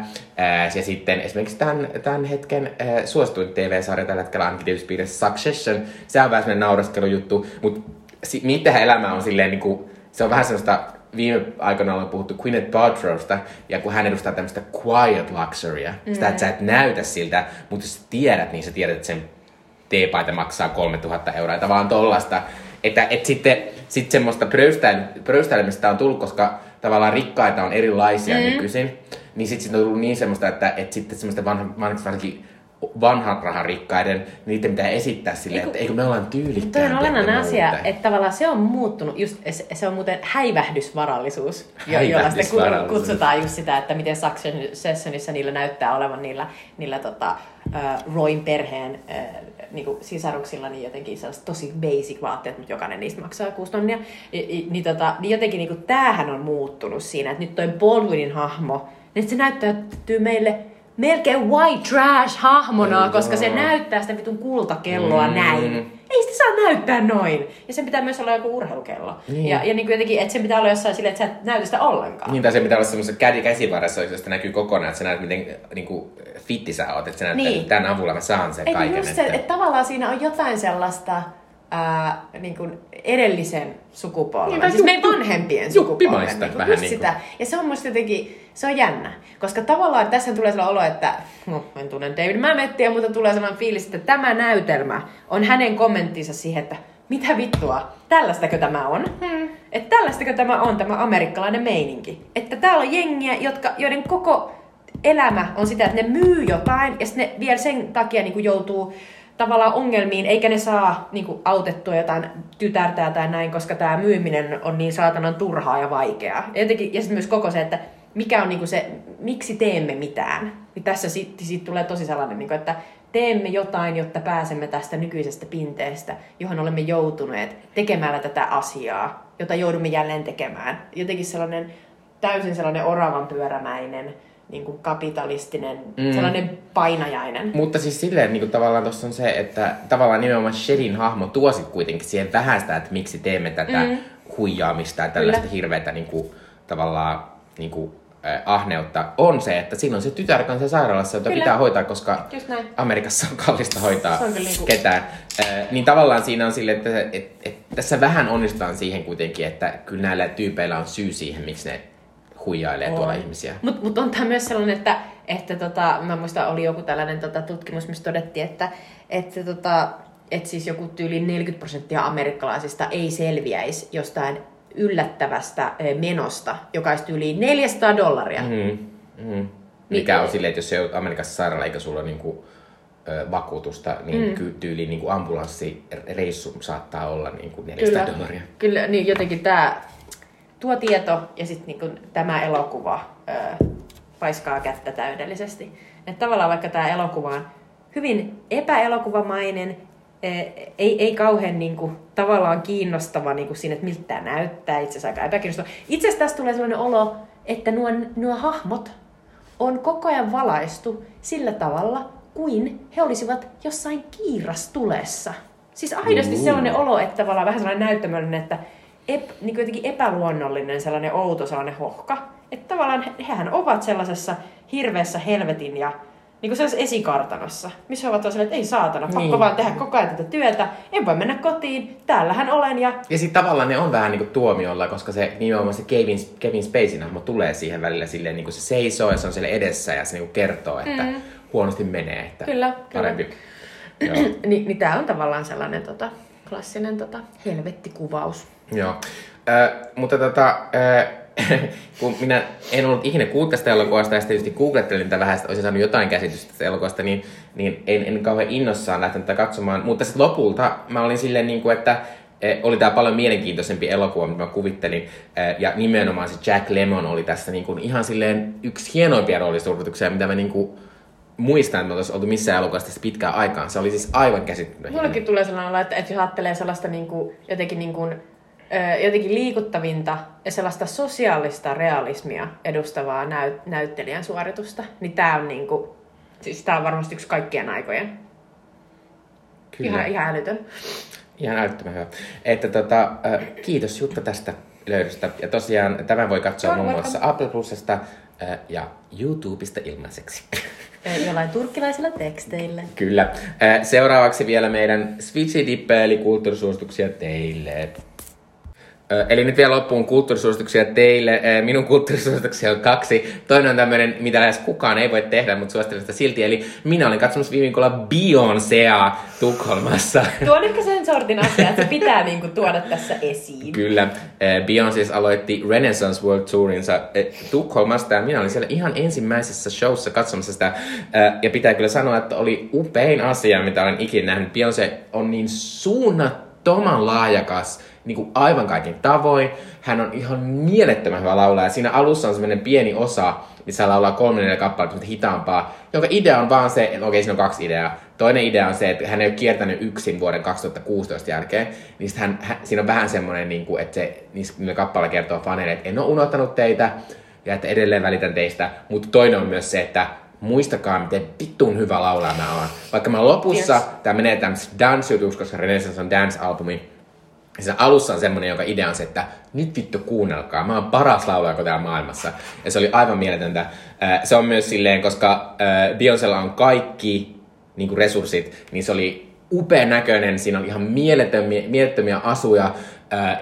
ja sitten esimerkiksi tämän, tämän hetken suosituin TV-sarja tällä hetkellä ainakin tietysti piirissä Succession, se on vähän semmoinen naureskelujuttu, mutta mitä elämä on silleen niin kuin, se on vähän semmoista viime aikoina ollaan puhuttu Gwyneth Paltrowsta, ja kun hän edustaa tämmöistä quiet luxurya, mm. sitä, että sä et näytä siltä, mutta jos sä tiedät, niin sä tiedät, että sen teepaita maksaa 3000 euroa, tai vaan tollasta. Että et sitten sit semmoista pröystäilemistä on tullut, koska tavallaan rikkaita on erilaisia mm. nykyisin, niin sitten on tullut niin semmoista, että et sitten semmoista vanha, vanhankin vanhan rahan rikkaiden, niiden pitää esittää silleen, että eikö me ollaan tyylikkäämpiä. Toi on olennainen asia, että tavallaan se on muuttunut, just, se on muuten häivähdysvarallisuus, jolla sitä kutsutaan just sitä, että miten Successionissa niillä näyttää olevan niillä, niillä tota, uh, Roin perheen uh, niin kuin sisaruksilla niin jotenkin sellaiset tosi basic vaatteet, mutta jokainen niistä maksaa kuusi tonnia. Niin, tota, niin jotenkin niin kuin, tämähän on muuttunut siinä, että nyt toi Baldwinin hahmo, niin se näyttäytyy meille melkein white trash hahmona, Ei, koska se näyttää sitä vitun kultakelloa mm. näin. Ei sitä saa näyttää noin. Ja sen pitää myös olla joku urheilukello. Niin. Ja, ja niin kuin jotenkin, että sen pitää olla jossain silleen, että sä et näytä sitä ollenkaan. Niin, tai se pitää olla semmoisessa kädi käsivarressa, josta näkyy kokonaan, että sä näet, miten niin kuin, fitti sä oot. Että sä näet, niin. että tämän avulla mä saan sen Eikö kaiken. Just se, että... että tavallaan siinä on jotain sellaista, ää, niin kuin edellisen sukupolven, niin, siis meidän vanhempien sukupolven. Niin kuin, vähän niin kuin. sitä. Ja se on musta jotenkin, se on jännä. Koska tavallaan tässä tulee sellainen olo, että, no en tunne David Mamettia, mutta tulee sellainen fiilis, että tämä näytelmä on hänen kommenttinsa siihen, että mitä vittua, tällaistakö tämä on? Hmm. Että tällaistakö tämä on, tämä amerikkalainen meininki. Että täällä on jengiä, jotka, joiden koko elämä on sitä, että ne myy jotain ja ne vielä sen takia niin kuin joutuu tavallaan ongelmiin, eikä ne saa niin kuin, autettua jotain tytärtää tai näin, koska tämä myyminen on niin saatanan turhaa ja vaikeaa. Ja, jotenkin, ja sitten myös koko se, että mikä on niin kuin se, miksi teemme mitään. Niin tässä siitä, siitä tulee tosi sellainen, niin kuin, että teemme jotain, jotta pääsemme tästä nykyisestä pinteestä, johon olemme joutuneet tekemällä tätä asiaa, jota joudumme jälleen tekemään. Jotenkin sellainen täysin sellainen oravan pyörämäinen niin kuin kapitalistinen, mm. sellainen painajainen. Mutta siis silleen niin kuin tavallaan tuossa on se, että tavallaan nimenomaan Sherin hahmo tuosi kuitenkin siihen vähän sitä, että miksi teemme tätä mm. huijaamista ja tällaista Kyllä. hirveätä niin kuin, tavallaan niin kuin, ahneutta on se, että siinä on se tytär kanssa sairaalassa, jota Kyllä. pitää hoitaa, koska Amerikassa on kallista hoitaa on niinku... ketään. Äh, niin tavallaan siinä on sille, että et, et, et, tässä vähän onnistutaan siihen kuitenkin, että kyllä näillä tyypeillä on syy siihen, miksi ne huijailee on. tuolla ihmisiä. Mutta mut on tämä myös sellainen, että, että tota, mä muistan, oli joku tällainen tota, tutkimus, missä todettiin, että, että tota, että siis joku tyyli 40 prosenttia amerikkalaisista ei selviäisi jostain yllättävästä menosta, joka olisi yli 400 dollaria. Mm, mm. Mikä niin, on silleen, että jos se on Amerikassa sairaala eikä sulla niinku, ö, vakuutusta, niin mm. tyyli niinku ambulanssireissu saattaa olla niinku 400 kyllä, dollaria. Kyllä, niin jotenkin tämä tuo tieto ja sitten niinku tämä elokuva ö, paiskaa kättä täydellisesti. Että tavallaan vaikka tämä elokuva on hyvin epäelokuvamainen, ei, ei kauhean niin kuin, tavallaan kiinnostava niin kuin siinä, että miltä tämä näyttää, itse asiassa aika epäkiinnostava. Itse asiassa tästä tulee sellainen olo, että nuo, nuo hahmot on koko ajan valaistu sillä tavalla, kuin he olisivat jossain kiirastulessa. Siis aidosti sellainen olo, että tavallaan vähän sellainen näyttämöllinen, että ep, niin jotenkin epäluonnollinen sellainen outo sellainen hohka. Että tavallaan hehän ovat sellaisessa hirveässä helvetin ja niin kuin sellaisessa esikartanossa, missä he ovat tosiaan, että ei saatana, pakko niin. vaan tehdä koko ajan tätä työtä, en voi mennä kotiin, täällähän olen. Ja, ja sitten tavallaan ne on vähän niin kuin tuomiolla, koska se nimenomaan se Kevin, Kevin Spacey hahmo tulee siihen välillä silleen, niin kuin se seisoo ja se on siellä edessä ja se niin kuin kertoo, että mm. huonosti menee, että kyllä, parempi. Kyllä. Ni, niin tämä on tavallaan sellainen tota, klassinen tota, helvettikuvaus. Joo, äh, mutta tota, äh, kun minä en ollut ikinä kuullut tästä elokuvasta ja tietysti googlettelin tätä vähän, että olisin saanut jotain käsitystä tästä elokuvasta, niin, niin en, en kauhean innossaan lähtenyt tätä katsomaan. Mutta sitten lopulta mä olin silleen, niin kuin, että e, oli tämä paljon mielenkiintoisempi elokuva, mitä mä kuvittelin. E, ja nimenomaan se Jack Lemon oli tässä niin kuin ihan silleen yksi hienoimpia roolisuorituksia, mitä mä niin kuin muistan, että me oltu missään elokuvassa pitkään aikaan. Se oli siis aivan käsittämätön. Mullekin tulee sellainen, että, että jos ajattelee sellaista niin kuin, jotenkin niin kuin jotenkin liikuttavinta ja sellaista sosiaalista realismia edustavaa näyt- näyttelijän suoritusta, niin tämä on niinku Siis tää on varmasti yksi kaikkien aikojen. Kyllä. Ihan, ihan älytön. Ihan älyttömän hyvä. Että tota, äh, kiitos Jutta tästä löydöstä. Ja tosiaan tämän voi katsoa muun muassa Apple Plusasta äh, ja YouTubesta ilmaiseksi. Jollain turkkilaisilla teksteillä. Kyllä. Äh, seuraavaksi vielä meidän Switchy Dippe, eli kulttuurisuosituksia teille. Eli nyt vielä loppuun kulttuurisuosituksia teille. Minun kulttuurisuosituksia on kaksi. Toinen on tämmöinen, mitä lähes kukaan ei voi tehdä, mutta suosittelen sitä silti. Eli minä olin katsomassa viime viikolla Beyoncéa Tukholmassa. Tuo on ehkä sen sortin asia, että se pitää niinku tuoda tässä esiin. Kyllä. Beyoncé siis aloitti Renaissance World Tourinsa Tukholmasta ja minä olin siellä ihan ensimmäisessä showssa katsomassa sitä. Ja pitää kyllä sanoa, että oli upein asia, mitä olen ikinä nähnyt. Beyoncé on niin suunnattoman laajakas niin kuin aivan kaikin tavoin. Hän on ihan mielettömän hyvä laulaja. Siinä alussa on semmoinen pieni osa, missä hän laulaa kolme neljä kappaletta mutta hitaampaa, jonka idea on vaan se, että okei, siinä on kaksi ideaa. Toinen idea on se, että hän ei ole kiertänyt yksin vuoden 2016 jälkeen, niin hän, hän, siinä on vähän semmoinen, niin kuin, että se, niillä kappale kertoo faneille, että en ole unohtanut teitä ja että edelleen välitän teistä. Mutta toinen on myös se, että muistakaa, miten vittuun hyvä laulaja mä oon. Vaikka mä lopussa, Yes. tämä menee tämmöiseksi dance-jutuksi, koska Renaissance on dance-albumi, se alussa on semmonen, jonka idea on se, että nyt vittu kuunnelkaa, mä oon paras laulaja täällä maailmassa. Ja se oli aivan mieletöntä. Äh, Se on myös silleen, koska äh, Beyoncélla on kaikki niin resurssit, niin se oli upea näköinen, siinä oli ihan mielettömiä, mielettömiä asuja,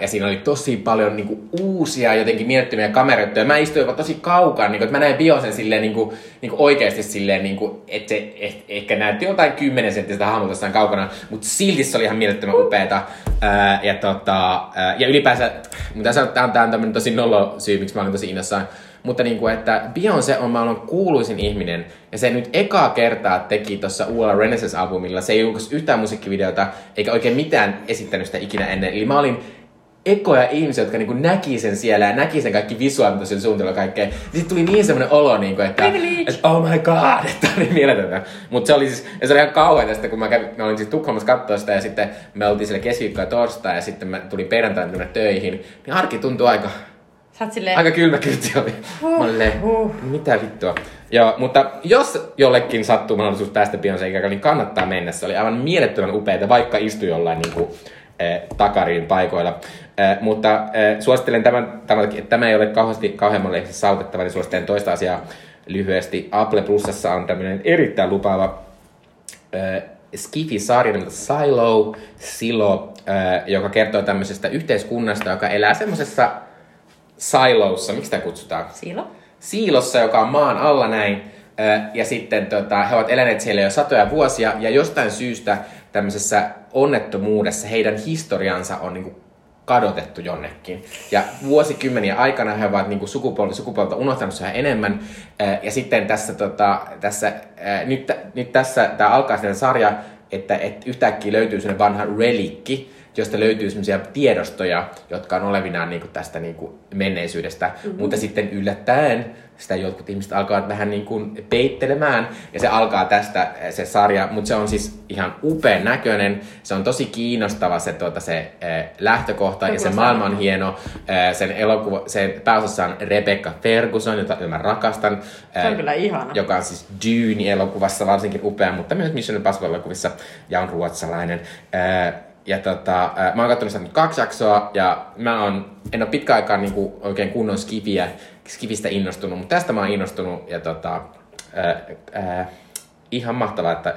ja siinä oli tosi paljon niin kuin, uusia jotenkin mielettömiä kameroita, ja mä istuin jopa tosi kaukana, niin kuin, että mä näin Biosen silleen niin kuin, niin kuin oikeasti silleen, niin kuin, että se eh, ehkä näytti jotain 10 senttistä hahmolta jossain kaukana, mutta silti se oli ihan mielettömän upeeta, ää, ja, tota, ää, ja ylipäänsä, mutta sanoa, tää on, tää on tämmönen tosi nollo syy, miksi mä olin tosi innossaan, mutta niin kuin, että Beyoncé on maailman kuuluisin ihminen, ja se nyt ekaa kertaa teki tuossa uudella Renaissance-albumilla. Se ei julkaisi yhtään musiikkivideota, eikä oikein mitään esittänyt sitä ikinä ennen. Eli mä olin ekoja ihmisiä, jotka niinku näki sen siellä ja näki sen kaikki visuaalit, sen suunnitella kaikkea. Sitten tuli niin semmoinen olo, niinku, että, että oh my god, että oli mieletöntä. Mutta se oli siis, ja se oli ihan kauhean tästä, kun mä, kävin, mä olin siis Tukholmassa katsoa sitä ja sitten me oltiin siellä keskiviikko ja torstai ja sitten mä tulin perjantaina töihin. Niin arki tuntui aika, Sä oot silleen, Aika kylmä kyltti oli. Mä olin silleen, Huh. mitä vittua. Joo, mutta jos jollekin sattuu mahdollisuus päästä Beyoncé ikällä, niin kannattaa mennä. Se oli aivan mielettömän upeita, vaikka istui jollain niin kuin, eh, takarin paikoilla. Eh, mutta eh, suosittelen tämän, tämän että tämä ei ole kauheasti kauhean saavutettava, niin suosittelen toista asiaa lyhyesti. Apple Plusassa on tämmöinen erittäin lupaava Skifi-sarja nimeltä Silo, Silo, joka kertoo tämmöisestä yhteiskunnasta, joka elää semmoisessa silossa, miksi sitä kutsutaan? Silo. Siilossa, joka on maan alla näin. Ja sitten tota, he ovat eläneet siellä jo satoja vuosia, ja jostain syystä tämmöisessä onnettomuudessa heidän historiansa on niinku kadotettu jonnekin. Ja vuosikymmeniä aikana he ovat niinku sukupolvi sukupolvelta unohtanut sen enemmän. Äh, Ja sitten tässä, tota, tässä äh, nyt, nyt tässä tämä alkaa sellainen sarja, että, että yhtäkkiä löytyy sellainen vanha relikki, josta löytyy sellaisia tiedostoja, jotka on olevinaan niin kuin tästä niin kuin menneisyydestä. Mm-hmm. Mutta sitten yllättäen sitä jotkut ihmiset alkavat vähän niin kuin peittelemään. Ja se alkaa tästä eh, se sarja, mutta se on siis ihan upean näköinen. Se on tosi kiinnostava se, tuota, se äh, lähtökohta ja se maailma on hieno. Äh, sen, elokuva, sen pääosassa on Rebecca Ferguson, jota mä rakastan. Se on Äh, kyllä ihana. joka on siis Dune-elokuvassa varsinkin upea, mutta myös Mission Impossible-elokuvissa ja on ruotsalainen. Ää, ja tota, mä oon katsonut sitä nyt kaksi jaksoa ja mä oon, en ole pitkä aikaa niinku oikein kunnon skifiä, skifistä innostunut, mutta tästä mä oon innostunut ja tota, ää, ää, ihan mahtavaa, että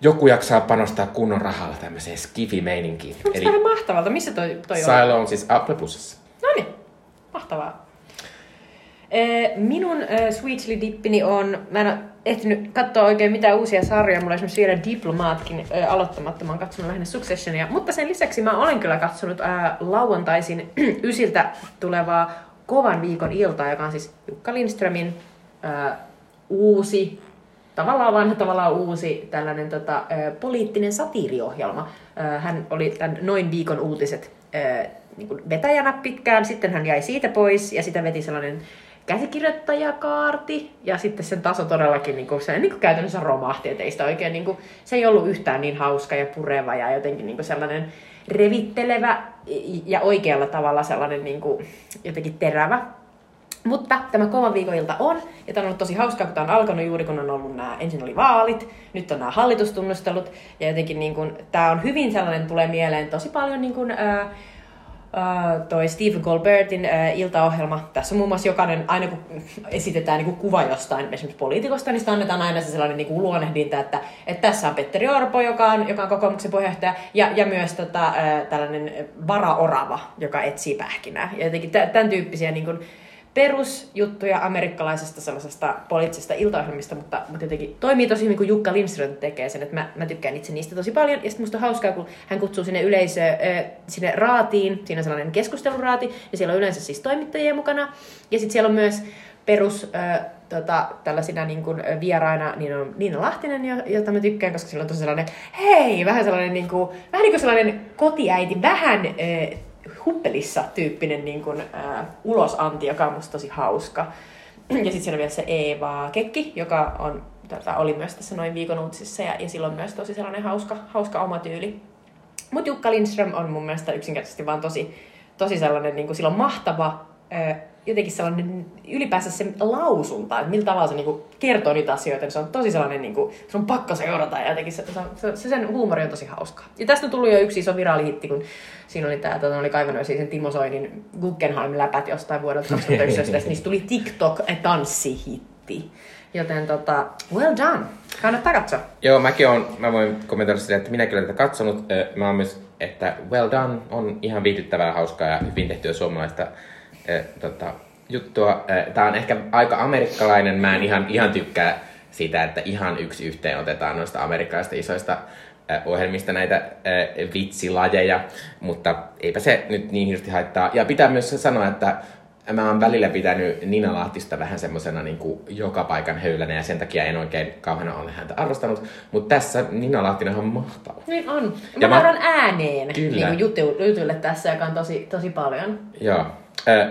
joku jaksaa panostaa kunnon rahalla tämmöiseen skifi-meininkiin. Onko Eli vähän mahtavalta? Missä toi, toi on? Silo on siis Apple Plusassa. No niin, mahtavaa. Minun äh, Sweetly Dippini on, mä en ole ehtinyt katsoa oikein mitään uusia sarjoja, mulla on esimerkiksi vielä Diplomaatkin äh, aloittamatta, mä oon katsonut lähinnä Successionia, mutta sen lisäksi mä olen kyllä katsonut äh, lauantaisin ysiltä tulevaa Kovan viikon iltaa, joka on siis Jukka Lindströmin äh, uusi, tavallaan vanha, tavallaan uusi tällainen tota, poliittinen satiiriohjelma. Hän oli tämän Noin viikon uutiset niin kuin vetäjänä pitkään, sitten hän jäi siitä pois ja sitä veti sellainen käsikirjoittajakaarti ja sitten sen taso todellakin niin kuin, se niin kuin käytännössä romahti, että ei sitä oikein, niin kuin, se ei ollut yhtään niin hauska ja pureva ja jotenkin niin kuin sellainen revittelevä ja oikealla tavalla sellainen niin kuin, jotenkin terävä. Mutta tämä kova viikoilta on, ja tämä on ollut tosi hauskaa, kun tämä on alkanut juuri kun on ollut nämä, ensin oli vaalit, nyt on nämä hallitustunnustelut, ja jotenkin niin kuin, tämä on hyvin sellainen, tulee mieleen tosi paljon niin kuin, ää, Uh, toi Stephen Colbertin uh, iltaohjelma. Tässä on muun muassa jokainen, aina kun esitetään niin kuin kuva jostain esimerkiksi poliitikosta, niin sitä annetaan aina se sellainen niin kuin luonnehdinta, että, että tässä on Petteri Orpo, joka on, joka on kokoomuksen puheenjohtaja, ja, ja myös tota, uh, tällainen varaorava, joka etsii pähkinää. Ja jotenkin tämän tyyppisiä niin kuin, perusjuttuja amerikkalaisesta sellaisesta poliittisesta iltaohjelmista, mutta, mutta jotenkin toimii tosi hyvin, kun Jukka Lindström tekee sen, että mä, mä tykkään itse niistä tosi paljon. Ja sitten musta on hauskaa, kun hän kutsuu sinne yleisö, äh, sinne raatiin, siinä on sellainen keskusteluraati, ja siellä on yleensä siis toimittajia mukana. Ja sitten siellä on myös perus äh, tota, tällaisina niin kuin, vieraina niin on Niina Lahtinen, jota mä tykkään, koska sillä on tosi sellainen, hei, vähän sellainen, niin kuin, vähän niin kuin sellainen kotiäiti, vähän äh, huppelissa tyyppinen niin kuin, äh, ulosanti, joka on musta tosi hauska. Ja sitten siellä on vielä se Eeva Kekki, joka on, tota, oli myös tässä noin viikon uutisissa ja, ja sillä on myös tosi sellainen hauska, hauska oma tyyli. Mutta Jukka Lindström on mun mielestä yksinkertaisesti vaan tosi, tosi sellainen, niin kuin, sillä on mahtava äh, jotenkin sellainen ylipäänsä se lausunta, että millä tavalla se niinku kertoo niitä asioita, niin se on tosi sellainen, niinku, se on pakko seurata ja jotenkin se, se, se, sen huumori on tosi hauskaa. Ja tästä on tullut jo yksi iso viraalihitti, kun siinä oli tämä, tota, oli kaivannut sen Timo Soinin Guggenheim-läpät jostain vuodelta 2019, niistä tuli TikTok-tanssihitti. Joten tota, well done. Kannattaa katsoa. Joo, mäkin on, mä voin kommentoida sitä, että minäkin olen tätä katsonut. Mä oon myös, että well done on ihan viihdyttävää, hauskaa ja hyvin tehtyä suomalaista äh, tota, juttua. Tämä on ehkä aika amerikkalainen. Mä en ihan, ihan tykkää siitä, että ihan yksi yhteen otetaan noista amerikkalaisista isoista ohjelmista näitä äh, vitsilajeja, mutta eipä se nyt niin hirveästi haittaa. Ja pitää myös sanoa, että mä oon välillä pitänyt Nina Lahtista vähän semmosena niin joka paikan höylänä ja sen takia en oikein kauheana ole häntä arvostanut. Mutta tässä Nina Lahtinen on mahtava. Niin on. Mä, ja mä ääneen Kyllä. Niin jutuille tässä, joka on tosi, tosi paljon. Joo.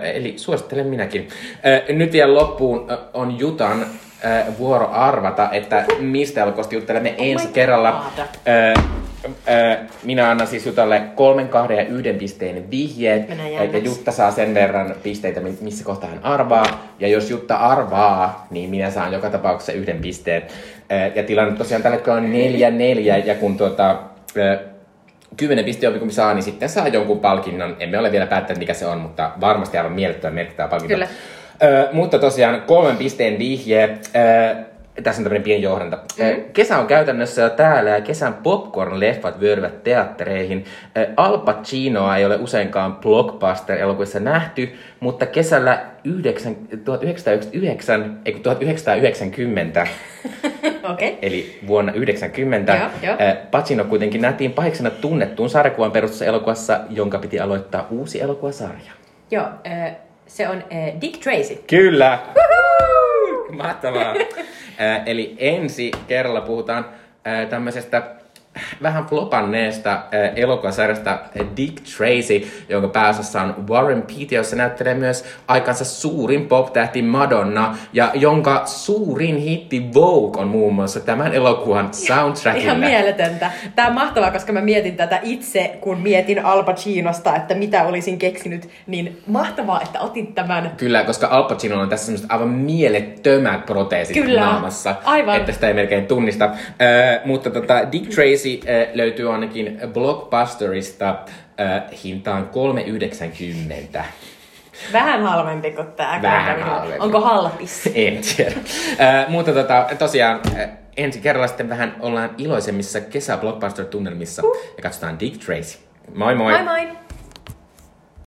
Eli suosittelen minäkin. Äh, nyt vielä loppuun äh, on Jutan äh, vuoro arvata, että mistä elokuvasta juttelemme oh ensi kerralla. Äh, äh, minä annan siis Jutalle kolmen, kahden ja yhden pisteen vihjeet. Ja Jutta saa sen verran pisteitä, missä kohtaa hän arvaa. Ja jos Jutta arvaa, niin minä saan joka tapauksessa yhden pisteen. Äh, ja tilanne tosiaan tällä on neljä neljä. Ja kun tuota, äh, kymmenen pisteen kun saa, niin sitten saa jonkun palkinnon. Emme ole vielä päättäneet, mikä se on, mutta varmasti aivan mielettömän merkittävä palkinto. Kyllä. Ö, mutta tosiaan kolmen pisteen vihje. Ö, tässä on tämmöinen pieni johdanta. Mm. Kesä on käytännössä jo täällä ja kesän popcorn-leffat vyöryvät teattereihin. Al Pacinoa ei ole useinkaan blockbuster-elokuvissa nähty, mutta kesällä 9, 1999, ei 1990, okay. eli vuonna 1990, Pacino kuitenkin nähtiin pahiksena tunnettuun sarjakuvan perustassa elokuvassa, jonka piti aloittaa uusi elokuvasarja. Joo, se on Dick Tracy. Kyllä! Mahtavaa. eli ensi kerralla puhutaan tämmöisestä vähän flopanneesta äh, elokuvasarjasta Dick Tracy, jonka pääosassa on Warren Beatty, jossa näyttelee myös aikansa suurin pop-tähti Madonna, ja jonka suurin hitti Vogue on muun muassa tämän elokuvan soundtrackilla. Ihan mieletöntä. Tämä on mahtavaa, koska mä mietin tätä itse, kun mietin Al Pacinosta, että mitä olisin keksinyt, niin mahtavaa, että otit tämän. Kyllä, koska Al Pacino on tässä semmoiset aivan mielettömät proteesit Kyllä. naamassa, Aivan. että sitä ei melkein tunnista. Äh, mutta tota, Dick Tracy Poliisi äh, löytyy ainakin Blockbusterista äh, hintaan 3,90. Vähän halvempi kuin tämä. Vähän halvempi. Onko halpis? En tiedä. Äh, mutta tota, tosiaan äh, ensi kerralla sitten vähän ollaan iloisemmissa kesä Blockbuster-tunnelmissa uh. ja katsotaan Dick Tracy. Moi moi! Moi moi!